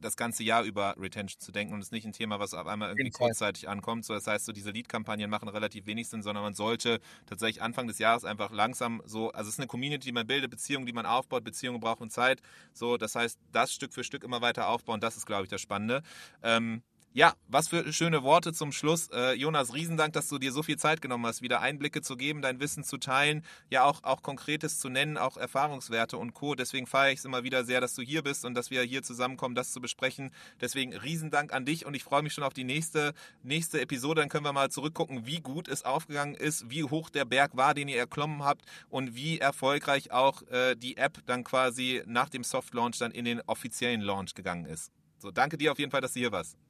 das ganze Jahr über Retention zu denken und es ist nicht ein Thema, was auf einmal irgendwie kurzzeitig ankommt. So, das heißt, so diese Lead-Kampagnen machen relativ wenig Sinn, sondern man sollte tatsächlich Anfang des Jahres einfach langsam so, also es ist eine Community, die man bildet, Beziehungen, die man aufbaut, Beziehungen brauchen Zeit. So, das heißt, das Stück für Stück immer weiter aufbauen, das ist, glaube ich, das Spannende. Ähm, ja, was für schöne Worte zum Schluss. Äh, Jonas, Riesendank, dass du dir so viel Zeit genommen hast, wieder Einblicke zu geben, dein Wissen zu teilen, ja auch, auch Konkretes zu nennen, auch Erfahrungswerte und Co. Deswegen feiere ich es immer wieder sehr, dass du hier bist und dass wir hier zusammenkommen, das zu besprechen. Deswegen Riesendank an dich und ich freue mich schon auf die nächste, nächste Episode. Dann können wir mal zurückgucken, wie gut es aufgegangen ist, wie hoch der Berg war, den ihr erklommen habt und wie erfolgreich auch äh, die App dann quasi nach dem Soft Launch dann in den offiziellen Launch gegangen ist. So, danke dir auf jeden Fall, dass du hier warst.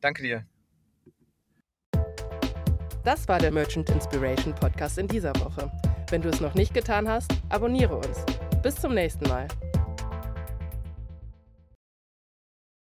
Danke dir. Das war der Merchant Inspiration Podcast in dieser Woche. Wenn du es noch nicht getan hast, abonniere uns. Bis zum nächsten Mal.